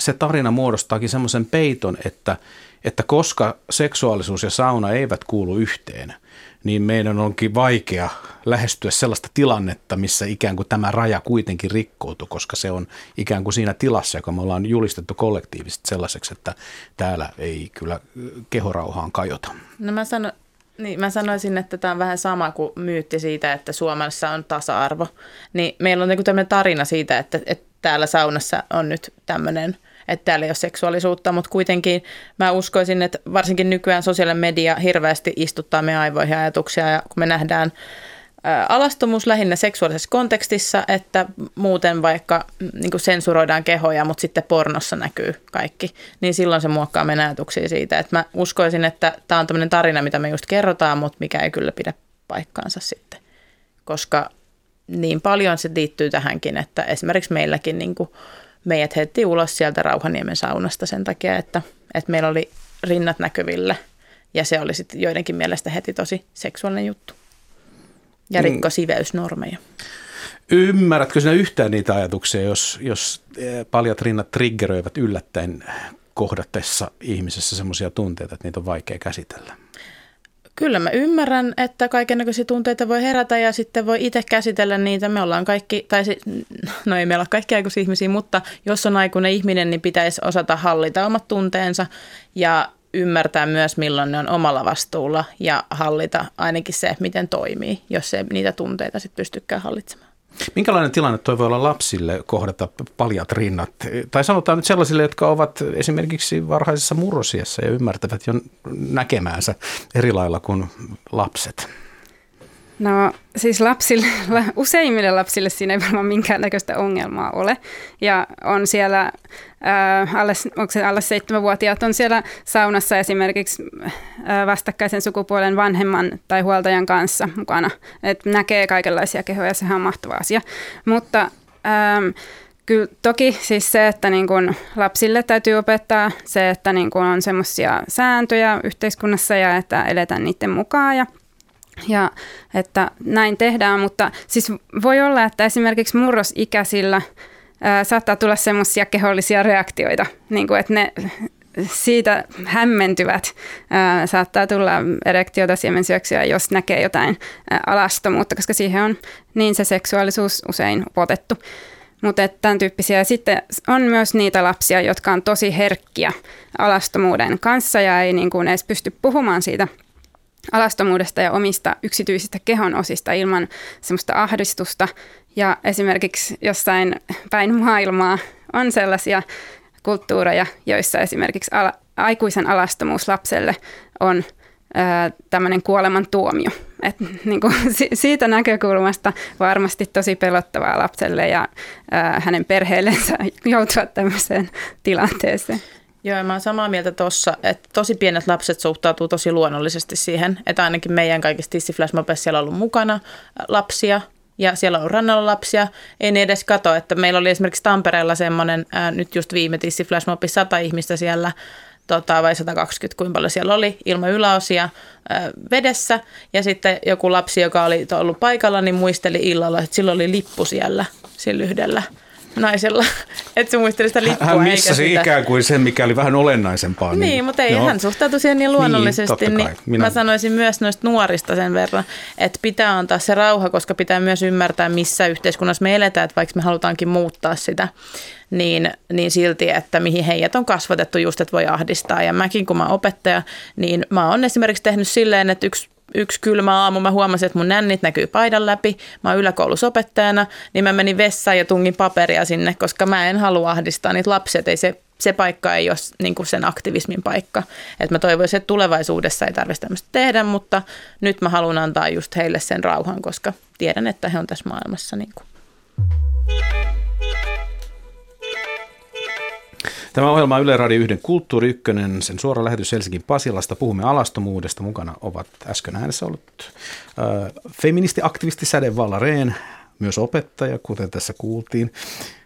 se tarina muodostaakin semmoisen peiton, että, että koska seksuaalisuus ja sauna eivät kuulu yhteen – niin meidän onkin vaikea lähestyä sellaista tilannetta, missä ikään kuin tämä raja kuitenkin rikkoutuu, koska se on ikään kuin siinä tilassa, joka me ollaan julistettu kollektiivisesti sellaiseksi, että täällä ei kyllä kehorauhaan kajota. No mä, sano, niin, mä sanoisin, että tämä on vähän sama kuin myytti siitä, että Suomessa on tasa-arvo. Niin meillä on niin tämmöinen tarina siitä, että, että täällä saunassa on nyt tämmöinen – että täällä ei ole seksuaalisuutta, mutta kuitenkin mä uskoisin, että varsinkin nykyään sosiaalinen media hirveästi istuttaa meidän aivoihin ajatuksia ja kun me nähdään alastomuus lähinnä seksuaalisessa kontekstissa, että muuten vaikka mm, niin kuin sensuroidaan kehoja, mutta sitten pornossa näkyy kaikki, niin silloin se muokkaa meidän ajatuksia siitä. Että mä uskoisin, että tämä on tämmöinen tarina, mitä me just kerrotaan, mutta mikä ei kyllä pidä paikkaansa sitten, koska niin paljon se liittyy tähänkin, että esimerkiksi meilläkin niin kuin meidät heitti ulos sieltä Rauhaniemen saunasta sen takia, että, että meillä oli rinnat näkyvillä ja se oli sitten joidenkin mielestä heti tosi seksuaalinen juttu ja mm. rikko mm. siveysnormeja. Ymmärrätkö sinä yhtään niitä ajatuksia, jos, jos eh, paljat rinnat triggeröivät yllättäen kohdatessa ihmisessä sellaisia tunteita, että niitä on vaikea käsitellä? Kyllä mä ymmärrän, että kaikenlaisia tunteita voi herätä ja sitten voi itse käsitellä niitä. Me ollaan kaikki, tai si- no ei meillä ole kaikki aikuisia ihmisiä, mutta jos on aikuinen ihminen, niin pitäisi osata hallita omat tunteensa ja ymmärtää myös, milloin ne on omalla vastuulla ja hallita ainakin se, miten toimii, jos se niitä tunteita sitten pystykään hallitsemaan. Minkälainen tilanne toi voi olla lapsille kohdata paljat rinnat? Tai sanotaan nyt sellaisille, jotka ovat esimerkiksi varhaisessa murrosiassa ja ymmärtävät jo näkemäänsä eri lailla kuin lapset. No siis lapsille, useimmille lapsille siinä ei varmaan minkäännäköistä ongelmaa ole. Ja on siellä, ää, äh, alle, onko se alle seitsemänvuotiaat on siellä saunassa esimerkiksi ää, äh, vastakkaisen sukupuolen vanhemman tai huoltajan kanssa mukana. Että näkee kaikenlaisia kehoja, sehän on mahtava asia. Mutta ää, ähm, Kyllä toki siis se, että niin kun lapsille täytyy opettaa se, että niin kun on semmoisia sääntöjä yhteiskunnassa ja että eletään niiden mukaan ja ja että näin tehdään, mutta siis voi olla, että esimerkiksi murrosikäisillä ää, saattaa tulla semmoisia kehollisia reaktioita, niin kuin että ne siitä hämmentyvät. Ää, saattaa tulla erektiota, siemensyöksyä, jos näkee jotain ää, alastomuutta, koska siihen on niin se seksuaalisuus usein otettu. Mutta tämän tyyppisiä. Sitten on myös niitä lapsia, jotka on tosi herkkiä alastomuuden kanssa ja ei niin kuin edes pysty puhumaan siitä – alastomuudesta ja omista yksityisistä kehon osista ilman semmoista ahdistusta. Ja esimerkiksi jossain päin maailmaa on sellaisia kulttuureja, joissa esimerkiksi ala, aikuisen alastomuus lapselle on tämmöinen kuolemantuomio. Et, niin kuin, siitä näkökulmasta varmasti tosi pelottavaa lapselle ja ää, hänen perheellensä joutua tämmöiseen tilanteeseen. Joo, mä oon samaa mieltä tuossa, että tosi pienet lapset suhtautuu tosi luonnollisesti siihen, että ainakin meidän kaikissa tissiflashmobeissa siellä on ollut mukana lapsia, ja siellä on rannalla lapsia. Ei ne edes kato, että meillä oli esimerkiksi Tampereella semmoinen, ää, nyt just viime tissiflashmobissa 100 ihmistä siellä, tota, vai 120, kuinka paljon siellä oli, ilman yläosia ää, vedessä. Ja sitten joku lapsi, joka oli ollut paikalla, niin muisteli illalla, että sillä oli lippu siellä, sillä yhdellä naisella, että se muisteli sitä lippua. Hän missasi sitä. ikään kuin sen, mikä oli vähän olennaisempaa. Niin, niin mutta ei no. hän suhtautu siihen niin luonnollisesti. Niin, niin Minä... Mä sanoisin myös noista nuorista sen verran, että pitää antaa se rauha, koska pitää myös ymmärtää, missä yhteiskunnassa me eletään, että vaikka me halutaankin muuttaa sitä, niin, niin silti, että mihin heidät on kasvatettu just, että voi ahdistaa. Ja mäkin, kun mä oon opettaja, niin mä oon esimerkiksi tehnyt silleen, että yksi yksi kylmä aamu mä huomasin, että mun nännit näkyy paidan läpi. Mä oon yläkoulusopettajana, niin mä menin vessaan ja tungin paperia sinne, koska mä en halua ahdistaa niitä lapsia. Ei se, se paikka ei ole niin kuin sen aktivismin paikka. Et mä toivoisin, että tulevaisuudessa ei tarvitse tämmöistä tehdä, mutta nyt mä haluan antaa just heille sen rauhan, koska tiedän, että he on tässä maailmassa niin kuin Tämä ohjelma on Yle Radio 1 Kulttuuri 1, sen suora lähetys Helsingin Pasilasta. Puhumme alastomuudesta. Mukana ovat äsken äänessä ollut äh, feministi-aktivisti Säde Vallareen, myös opettaja, kuten tässä kuultiin.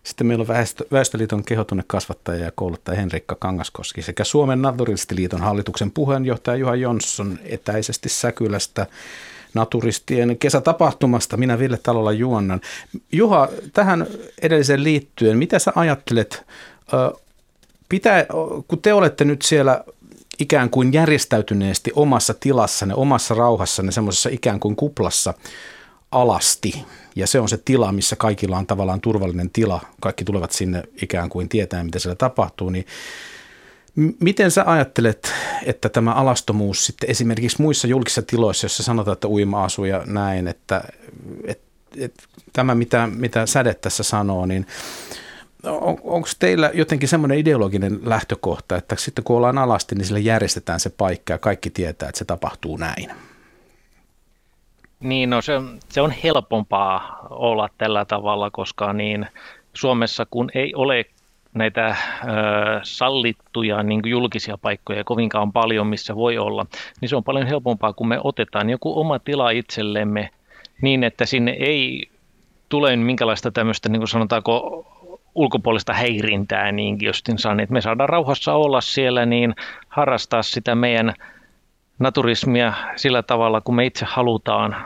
Sitten meillä on Väestö, Väestöliiton kehotunnekasvattaja ja kouluttaja Henrikka Kangaskoski sekä Suomen Naturalistiliiton hallituksen puheenjohtaja Juha Jonsson etäisesti Säkylästä naturistien kesätapahtumasta. Minä Ville Talolla juonnan. Juha, tähän edelliseen liittyen, mitä sä ajattelet, pitää, kun te olette nyt siellä ikään kuin järjestäytyneesti omassa tilassanne, omassa rauhassanne, semmoisessa ikään kuin kuplassa alasti, ja se on se tila, missä kaikilla on tavallaan turvallinen tila, kaikki tulevat sinne ikään kuin tietää, mitä siellä tapahtuu, niin Miten sä ajattelet, että tämä alastomuus sitten esimerkiksi muissa julkisissa tiloissa, jossa sanotaan, että uima-asu ja näin, että, että, että tämä mitä, mitä Säde tässä sanoo, niin on, onko teillä jotenkin semmoinen ideologinen lähtökohta, että sitten kun ollaan alasti, niin sille järjestetään se paikka ja kaikki tietää, että se tapahtuu näin? Niin, no se, se on helpompaa olla tällä tavalla, koska niin Suomessa kun ei ole näitä ö, sallittuja niin julkisia paikkoja kovinkaan paljon, missä voi olla, niin se on paljon helpompaa, kun me otetaan joku oma tila itsellemme niin, että sinne ei tule minkälaista tämmöistä, niin kuin sanotaanko, ulkopuolista häirintää niin justinsa, niin että me saadaan rauhassa olla siellä, niin harrastaa sitä meidän naturismia sillä tavalla, kun me itse halutaan.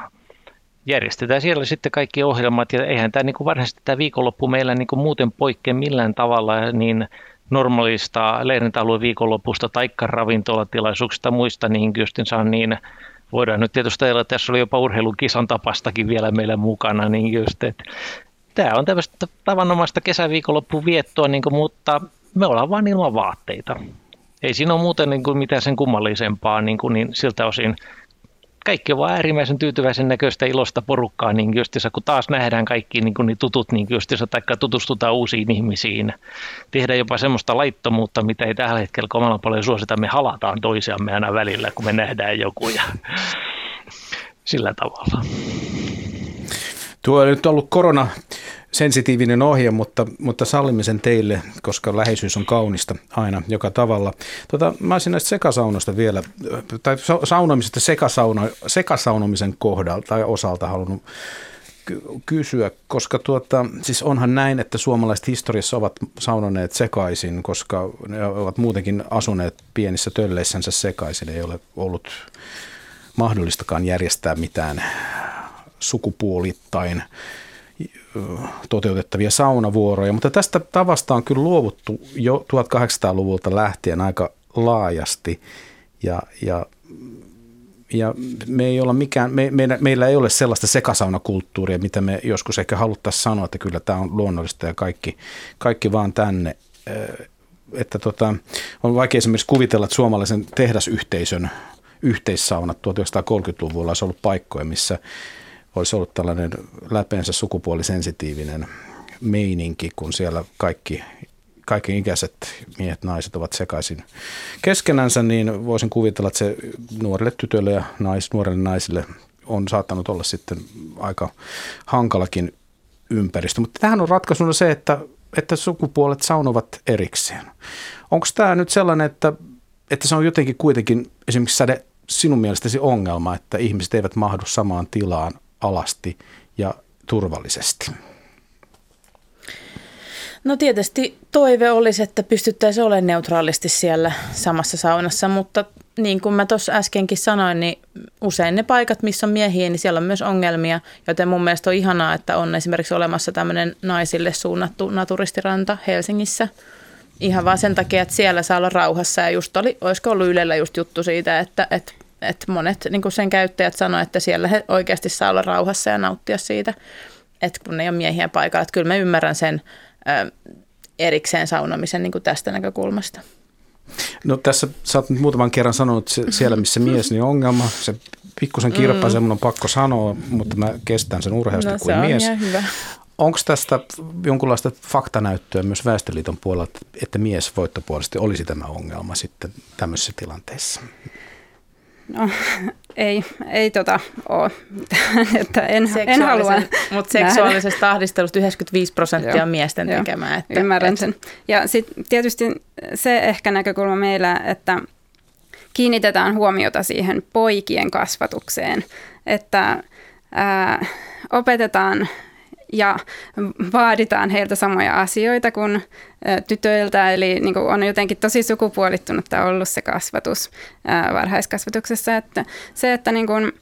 Järjestetään siellä sitten kaikki ohjelmat, ja eihän tämä niin kuin varsinaisesti tämä viikonloppu meillä niin kuin muuten poikkea millään tavalla niin normaalista leirintäalueen viikonlopusta tai ravintolatilaisuuksista muista, niin justinsa niin voidaan nyt tietysti ajatella, että tässä oli jopa urheilukisan tapastakin vielä meillä mukana, niin just, että tämä on tämmöistä tavanomaista kesäviikonloppun viettoa, niin kuin, mutta me ollaan vain ilman vaatteita. Ei siinä ole muuten niin kuin mitään sen kummallisempaa niin, kuin, niin siltä osin kaikki on vaan äärimmäisen tyytyväisen näköistä ilosta porukkaa, niin justiinsa, kun taas nähdään kaikki niin, kuin, niin tutut, niin justiinsa, tai tutustutaan uusiin ihmisiin. Tehdään jopa semmoista laittomuutta, mitä ei tällä hetkellä komalla paljon suosita. Me halataan toisiamme aina välillä, kun me nähdään joku ja sillä tavalla. Tuo on nyt ollut korona sensitiivinen ohje, mutta, mutta sallimme sen teille, koska läheisyys on kaunista aina joka tavalla. Tota, mä olisin näistä sekasaunoista vielä, tai saunomisesta sekasauno, sekasaunomisen kohdalta tai osalta halunnut kysyä, koska tuota, siis onhan näin, että suomalaiset historiassa ovat saunoneet sekaisin, koska ne ovat muutenkin asuneet pienissä tölleissänsä sekaisin. Ei ole ollut mahdollistakaan järjestää mitään sukupuolittain toteutettavia saunavuoroja, mutta tästä tavasta on kyllä luovuttu jo 1800-luvulta lähtien aika laajasti ja, ja ja me ei olla mikään, me, meillä, meillä ei ole sellaista sekasaunakulttuuria, mitä me joskus ehkä haluttaisiin sanoa, että kyllä tämä on luonnollista ja kaikki, kaikki vaan tänne. Että tota, on vaikea esimerkiksi kuvitella, että suomalaisen tehdasyhteisön yhteissaunat 1930-luvulla olisi ollut paikkoja, missä olisi ollut tällainen läpeensä sukupuolisensitiivinen meininki, kun siellä kaikki, kaiken ikäiset miehet, naiset ovat sekaisin keskenänsä, niin voisin kuvitella, että se nuorille tytöille ja nais, nuorille naisille on saattanut olla sitten aika hankalakin ympäristö. Mutta tähän on ratkaisuna se, että, että sukupuolet saunovat erikseen. Onko tämä nyt sellainen, että, että se on jotenkin kuitenkin esimerkiksi säde sinun mielestäsi ongelma, että ihmiset eivät mahdu samaan tilaan alasti ja turvallisesti? No tietysti toive olisi, että pystyttäisiin olemaan neutraalisti siellä samassa saunassa, mutta niin kuin mä tuossa äskenkin sanoin, niin usein ne paikat, missä on miehiä, niin siellä on myös ongelmia, joten mun mielestä on ihanaa, että on esimerkiksi olemassa tämmöinen naisille suunnattu naturistiranta Helsingissä. Ihan vaan sen takia, että siellä saa olla rauhassa ja just oli, olisiko ollut Ylellä just juttu siitä, että, että, että monet niin kuin sen käyttäjät sanoivat, että siellä he oikeasti saa olla rauhassa ja nauttia siitä, että kun ei ole miehiä paikalla. Että kyllä mä ymmärrän sen erikseen saunamisen niin kuin tästä näkökulmasta. No tässä sä oot nyt muutaman kerran sanonut, että siellä missä mies, niin ongelma. Se pikkusen kirpaisee, mm. mun on pakko sanoa, mutta mä kestän sen urheasti no, kuin mies. hyvä. Onko tästä jonkunlaista faktanäyttöä myös Väestöliiton puolella, että mies voittopuolisesti olisi tämä ongelma sitten tämmöisessä tilanteessa? No, ei, ei tota ole. että en, en halua Mutta seksuaalisesta ahdistelusta 95 prosenttia on miesten Joo, tekemää. Että, ymmärrän et. sen. Ja sitten tietysti se ehkä näkökulma meillä, että kiinnitetään huomiota siihen poikien kasvatukseen, että ää, opetetaan ja vaaditaan heiltä samoja asioita kuin tytöiltä, eli niin kuin on jotenkin tosi sukupuolittunutta ollut se kasvatus varhaiskasvatuksessa, että se, että niin kuin,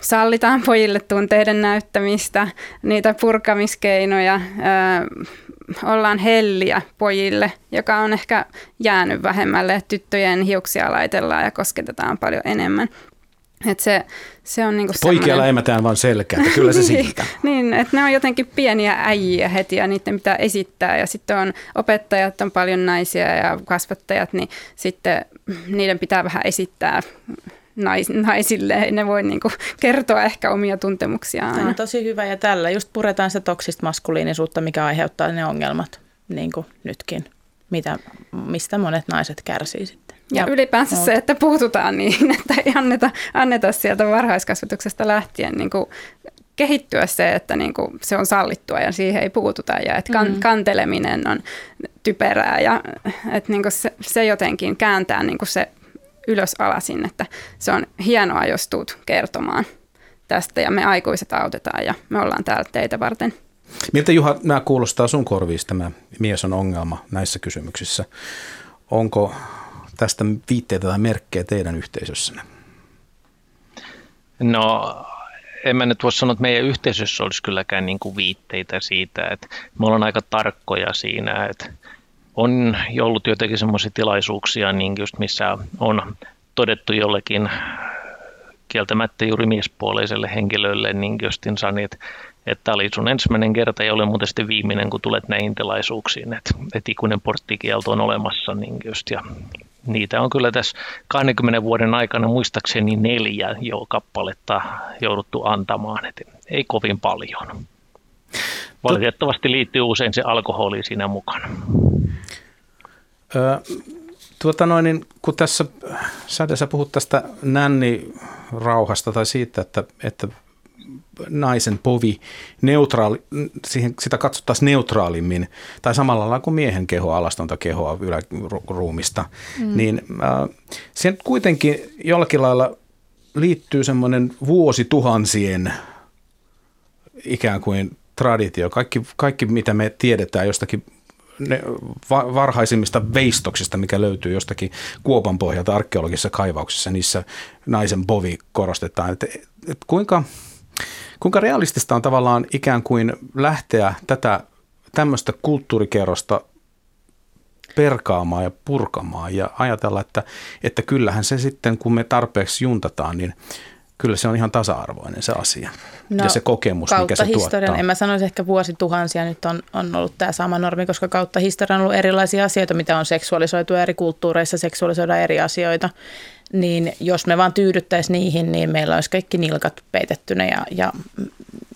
sallitaan pojille tunteiden näyttämistä, niitä purkamiskeinoja, ollaan helliä pojille, joka on ehkä jäänyt vähemmälle, tyttöjen hiuksia laitellaan ja kosketetaan paljon enemmän. Et se, se on niinku Poikia läimätään vaan selkää, että kyllä se niin, siitä. niin, että ne on jotenkin pieniä äijiä heti ja niiden pitää esittää. Ja sitten on opettajat, on paljon naisia ja kasvattajat, niin sitten niiden pitää vähän esittää nais, naisille. Ne voi niinku kertoa ehkä omia tuntemuksiaan. Tämä on tosi hyvä ja tällä just puretaan se toksista maskuliinisuutta, mikä aiheuttaa ne ongelmat, niin kuin nytkin, mitä, mistä monet naiset kärsii sitten. Ja, ja ylipäänsä se, että puututaan niin, että ei anneta, anneta sieltä varhaiskasvatuksesta lähtien niin kuin kehittyä se, että niin kuin se on sallittua ja siihen ei puututa ja että kan, mm. kanteleminen on typerää ja että niin kuin se, se jotenkin kääntää niin kuin se ylös alasin, että se on hienoa, jos tuut kertomaan tästä ja me aikuiset autetaan ja me ollaan täällä teitä varten. Miltä Juha, nämä kuulostaa sun korviin tämä mies on ongelma näissä kysymyksissä? Onko tästä viitteitä tai merkkejä teidän yhteisössänne? No en mä nyt voi sanoa, että meidän yhteisössä olisi kylläkään niin kuin viitteitä siitä, että me ollaan aika tarkkoja siinä, että on ollut jotenkin semmoisia tilaisuuksia, niin just missä on todettu jollekin kieltämättä juuri miespuoleiselle henkilölle, niin justin niin että, että tämä oli sun ensimmäinen kerta ja ole muuten sitten viimeinen, kun tulet näihin tilaisuuksiin, että, että ikuinen porttikielto on olemassa, niin just, ja niitä on kyllä tässä 20 vuoden aikana muistaakseni neljä jo kappaletta jouduttu antamaan, että ei kovin paljon. Valitettavasti liittyy usein se alkoholi siinä mukana. Ö, tuota noin, niin kun tässä sä puhut tästä nänni-rauhasta tai siitä, että, että naisen povi neutraali, siihen, sitä katsottaisiin neutraalimmin, tai samalla lailla kuin miehen kehoa, alastonta kehoa yläruumista, mm. niin äh, siihen kuitenkin jollakin lailla liittyy semmoinen vuosituhansien ikään kuin traditio. Kaikki, kaikki mitä me tiedetään jostakin ne varhaisimmista veistoksista, mikä löytyy jostakin kuopan pohjalta arkeologisissa kaivauksissa, niissä naisen povi korostetaan. Et, et kuinka, Kuinka realistista on tavallaan ikään kuin lähteä tätä tämmöistä kulttuurikerrosta perkaamaan ja purkamaan ja ajatella, että, että kyllähän se sitten, kun me tarpeeksi juntataan, niin kyllä se on ihan tasa-arvoinen se asia no, ja se kokemus, mikä se historian, tuottaa. En mä sanoisi ehkä vuosituhansia nyt on, on ollut tämä sama normi, koska kautta historian on ollut erilaisia asioita, mitä on seksuaalisoitu eri kulttuureissa, seksuaalisoidaan eri asioita niin jos me vaan tyydyttäisiin niihin, niin meillä olisi kaikki nilkat peitettynä ja, ja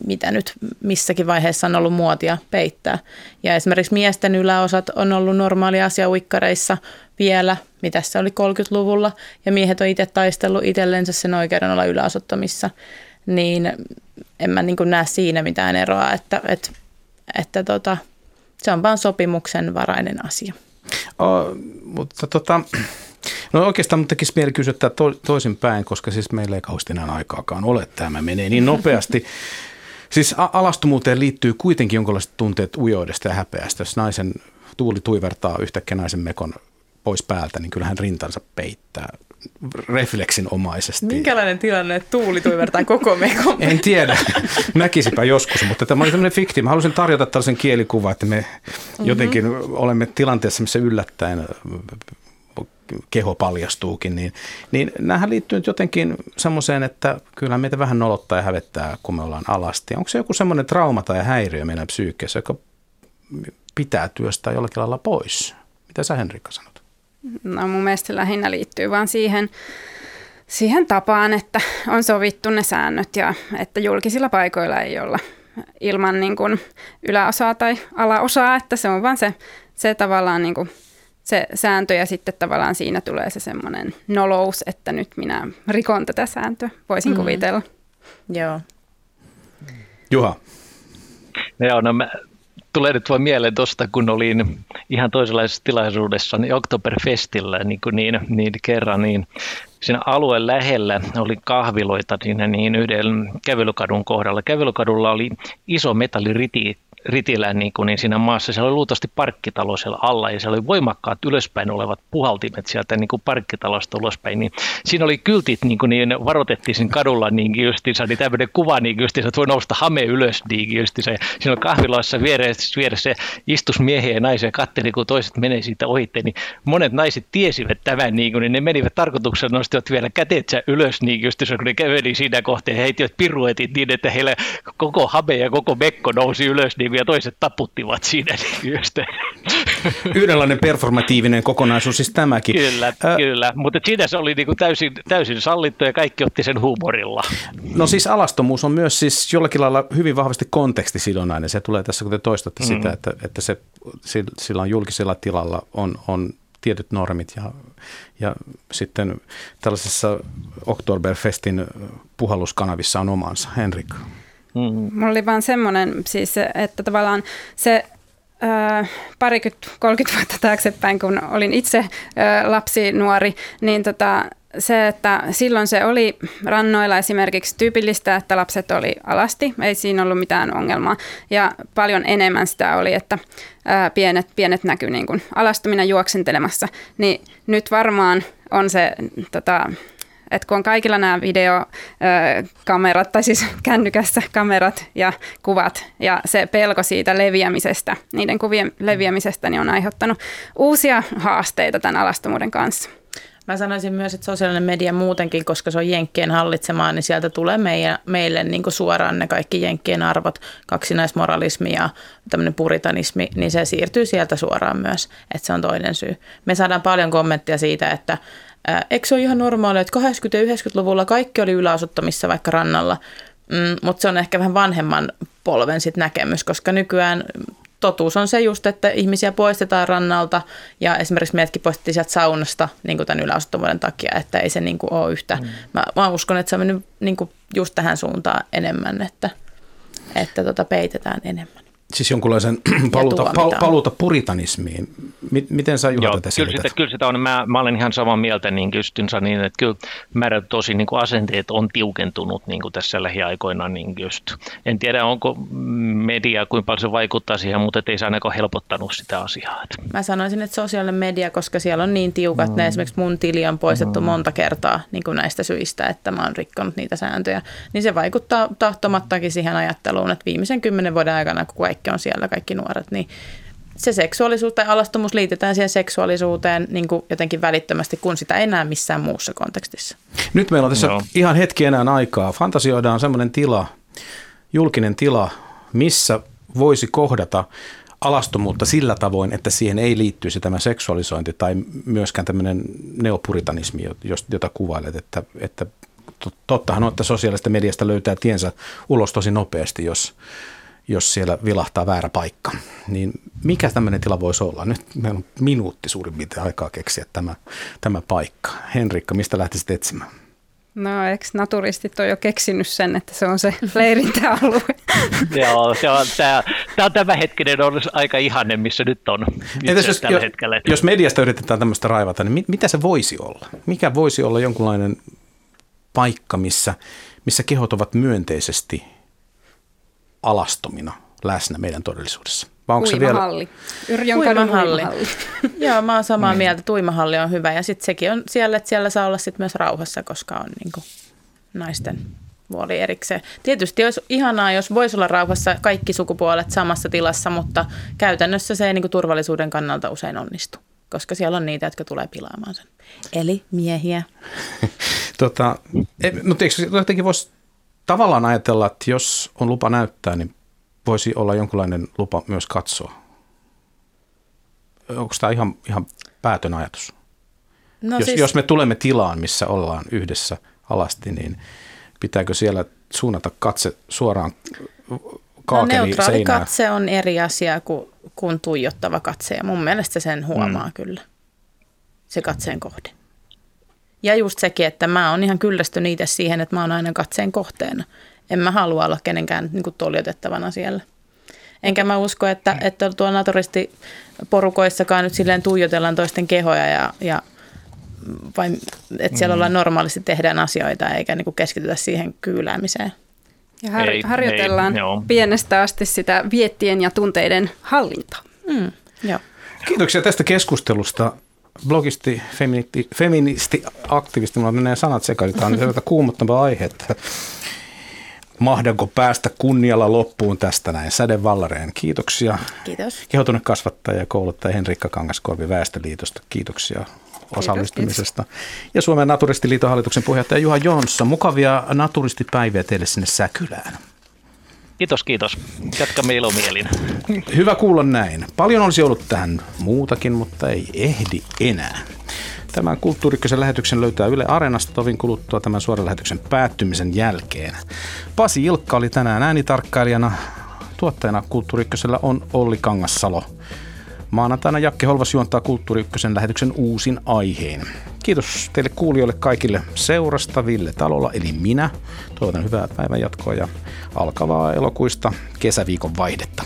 mitä nyt missäkin vaiheessa on ollut muotia peittää. Ja esimerkiksi miesten yläosat on ollut normaali asia uikkareissa vielä, mitä se oli 30-luvulla, ja miehet on itse taistellut itsellensä sen oikeuden olla yläosottomissa, niin en mä niin näe siinä mitään eroa, että, että, että tota, se on vain sopimuksen varainen asia. O, mutta tota, No oikeastaan mutta tekisi mieli kysyä to, toisinpäin, koska siis meillä ei kauheasti enää aikaakaan ole. Tämä menee niin nopeasti. Siis alastomuuteen liittyy kuitenkin jonkinlaiset tunteet ujoudesta ja häpeästä. Jos naisen tuuli tuivertaa yhtäkkiä naisen mekon pois päältä, niin kyllähän rintansa peittää refleksinomaisesti. Minkälainen tilanne, että tuuli tuivertaa koko mekon? en tiedä. Näkisipä joskus, mutta tämä oli tämmöinen fikti. Mä halusin tarjota tällaisen kielikuvan, että me mm-hmm. jotenkin olemme tilanteessa, missä yllättäen keho paljastuukin, niin, niin näähän liittyy nyt jotenkin semmoiseen, että kyllä meitä vähän nolottaa ja hävettää, kun me ollaan alasti. Onko se joku semmoinen trauma tai häiriö meidän psyykkeessä, joka pitää työstää jollakin lailla pois? Mitä sä Henrikka sanot? No mun mielestä lähinnä liittyy vaan siihen, siihen tapaan, että on sovittu ne säännöt ja että julkisilla paikoilla ei olla ilman niin kuin yläosaa tai alaosaa, että se on vaan se, se tavallaan niin kuin se sääntö ja sitten tavallaan siinä tulee se semmoinen nolous, että nyt minä rikon tätä sääntöä, voisin mm. kuvitella. Joo. Juha. No joo, no mä, tulee nyt vain mieleen tuosta, kun olin ihan toisenlaisessa tilaisuudessa niin Oktoberfestillä niin, niin, niin kerran, niin siinä alueen lähellä oli kahviloita siinä niin yhden kävelykadun kohdalla. Kävelykadulla oli iso metalliriti Ritilän niin, kuin, niin siinä maassa, siellä oli luultavasti parkkitalo siellä alla ja siellä oli voimakkaat ylöspäin olevat puhaltimet sieltä niin kuin parkkitalosta ulospäin. Niin siinä oli kyltit, niin, kuin, niin varoitettiin siinä kadulla niin justiinsa, niin tämmöinen kuva niin justiinsa, että voi nousta hame ylös niin justiinsa. Ja siinä on kahviloissa vieressä, vieressä istus miehiä ja naisia ja katteli, kun toiset menee siitä ohitte, niin monet naiset tiesivät tämän, niin, kuin, niin ne menivät tarkoituksella, nostivat vielä käteetsä ylös niin justiinsa, kun ne käveli siinä kohteen, he heittivät piruetit niin, että heillä koko hame ja koko mekko nousi ylös niin ja toiset taputtivat siinä yöstä. Yhdenlainen performatiivinen kokonaisuus siis tämäkin. Kyllä, äh, kyllä. mutta siinä se oli niin kuin täysin, täysin sallittu ja kaikki otti sen huumorilla. No siis alastomuus on myös siis jollakin lailla hyvin vahvasti kontekstisidonnainen. Se tulee tässä, kun te toistatte mm. sitä, että, että se, sillä on julkisella tilalla on, on tietyt normit ja, ja sitten tällaisessa Oktoberfestin puhalluskanavissa on omansa. Henrik. Mm. Mulla oli vaan semmoinen siis, että tavallaan se parikymmentä, 30 vuotta taaksepäin, kun olin itse lapsi, nuori, niin tota, se, että silloin se oli rannoilla esimerkiksi tyypillistä, että lapset oli alasti, ei siinä ollut mitään ongelmaa. Ja paljon enemmän sitä oli, että pienet, pienet näkyi niin kuin alastuminen juoksentelemassa. Niin nyt varmaan on se tota, että kun on kaikilla nämä videokamerat, tai siis kännykässä kamerat ja kuvat, ja se pelko siitä leviämisestä, niiden kuvien leviämisestä, niin on aiheuttanut uusia haasteita tämän alastomuuden kanssa. Mä sanoisin myös, että sosiaalinen media muutenkin, koska se on Jenkkien hallitsemaan, niin sieltä tulee meille, meille niin suoraan ne kaikki Jenkkien arvot, kaksinaismoralismi ja tämmöinen puritanismi, niin se siirtyy sieltä suoraan myös, että se on toinen syy. Me saadaan paljon kommenttia siitä, että eikö se ole ihan normaalia, että 80- ja 90-luvulla kaikki oli yläasuttamissa vaikka rannalla, mm, mutta se on ehkä vähän vanhemman polven sit näkemys, koska nykyään totuus on se just, että ihmisiä poistetaan rannalta ja esimerkiksi meidätkin poistettiin sieltä saunasta niin kuin tämän yläasuttomuuden takia, että ei se niin kuin ole yhtä. Mm. Mä, mä uskon, että se on mennyt niin kuin just tähän suuntaan enemmän, että, että tota peitetään enemmän siis jonkunlaisen paluuta, pal, paluuta puritanismiin. Miten sä Juha tätä kyllä sitä, kyllä sitä on. Mä, mä olen ihan samaa mieltä niin kystynsä niin, että kyllä määrät tosi niin kuin asenteet on tiukentunut niin kuin tässä lähiaikoina. Niin just. En tiedä, onko media, kuinka paljon se vaikuttaa siihen, mutta ei se ainakaan helpottanut sitä asiaa. Mä sanoisin, että sosiaalinen media, koska siellä on niin tiukat, mm. ne esimerkiksi mun tili on poistettu mm. monta kertaa niin kuin näistä syistä, että mä oon rikkonut niitä sääntöjä, niin se vaikuttaa tahtomattakin siihen ajatteluun, että viimeisen kymmenen vuoden aikana, kun kaikki on siellä, kaikki nuoret, niin se seksuaalisuus tai alastomuus liitetään siihen seksuaalisuuteen niin kuin jotenkin välittömästi, kun sitä ei näe missään muussa kontekstissa. Nyt meillä on tässä no. ihan hetki enää aikaa. Fantasioidaan semmoinen tila, julkinen tila, missä voisi kohdata alastomuutta sillä tavoin, että siihen ei liittyisi tämä seksuaalisointi tai myöskään tämmöinen neopuritanismi, jota kuvailet, että, että tottahan on, että sosiaalista mediasta löytää tiensä ulos tosi nopeasti, jos, jos siellä vilahtaa väärä paikka. Niin mikä tämmöinen tila voisi olla? Nyt meillä on minuutti suurin piirtein aikaa keksiä tämä, tämä paikka. Henrikka, mistä lähtisit etsimään? No eikö naturistit on jo keksinyt sen, että se on se leirintäalue? Joo, se on, tämä, tämä on tämä hetkinen on aika ihanne, missä nyt on. Entäs jos, tällä hetkellä. jos mediasta yritetään tämmöistä raivata, niin mit, mitä se voisi olla? Mikä voisi olla jonkunlainen paikka, missä, missä kehot ovat myönteisesti alastomina läsnä meidän todellisuudessa? Vai onko uimahalli. se vielä... uimahalli. uimahalli. Joo, mä oon samaa niin. mieltä, että uimahalli on hyvä. Ja sitten sekin on siellä, että siellä saa olla sit myös rauhassa, koska on niin kuin naisten puoli erikseen. Tietysti olisi ihanaa, jos voisi olla rauhassa kaikki sukupuolet samassa tilassa, mutta käytännössä se ei niin kuin turvallisuuden kannalta usein onnistu, koska siellä on niitä, jotka tulee pilaamaan sen. Eli miehiä. tota, mutta eikö jotenkin voisi tavallaan ajatella, että jos on lupa näyttää, niin voisi olla jonkinlainen lupa myös katsoa. Onko tämä ihan, ihan päätön ajatus? No jos, siis... jos me tulemme tilaan, missä ollaan yhdessä alasti, niin pitääkö siellä suunnata katse suoraan kaakeli no, neutraali seinään? katse on eri asia kuin, kuin tuijottava katse ja mun mielestä sen huomaa mm. kyllä, se katseen kohde. Ja just sekin, että mä oon ihan kyllästynyt itse siihen, että mä oon aina katseen kohteena en mä halua olla kenenkään niin kuin toljotettavana siellä. Enkä mä usko, että, että tuo naturistiporukoissakaan nyt silleen tuijotellaan toisten kehoja ja, ja vai, että siellä mm. ollaan normaalisti tehdään asioita eikä niin kuin keskitytä siihen kyyläämiseen. Ja har- ei, harjoitellaan ei, pienestä asti sitä viettien ja tunteiden hallintaa. Mm, joo. Kiitoksia tästä keskustelusta. Blogisti, feministi, feministi aktivisti, mulla menee sanat sekaisin, tämä on kuumottava aihe, että mahdanko päästä kunnialla loppuun tästä näin. Säde Vallareen, kiitoksia. Kiitos. Kehotunut kasvattaja ja kouluttaja Henrikka Kangaskorvi Väestöliitosta, kiitoksia osallistumisesta. Kiitos, kiitos. Ja Suomen Naturistiliiton hallituksen puheenjohtaja Juha Jonsson, mukavia naturistipäiviä teille sinne Säkylään. Kiitos, kiitos. Jatkamme ilomielin. Hyvä kuulla näin. Paljon olisi ollut tähän muutakin, mutta ei ehdi enää. Tämän kulttuurikkösen lähetyksen löytää Yle Areenasta tovin kuluttua tämän suoran lähetyksen päättymisen jälkeen. Pasi Ilkka oli tänään äänitarkkailijana. Tuottajana Kulttuurikkösellä on Olli Kangassalo. Maanantaina Jakke Holvas juontaa Kulttuuri lähetyksen uusin aiheen. Kiitos teille kuulijoille kaikille seurasta Ville Talolla eli minä. Toivotan hyvää päivän jatkoa ja alkavaa elokuista kesäviikon vaihdetta.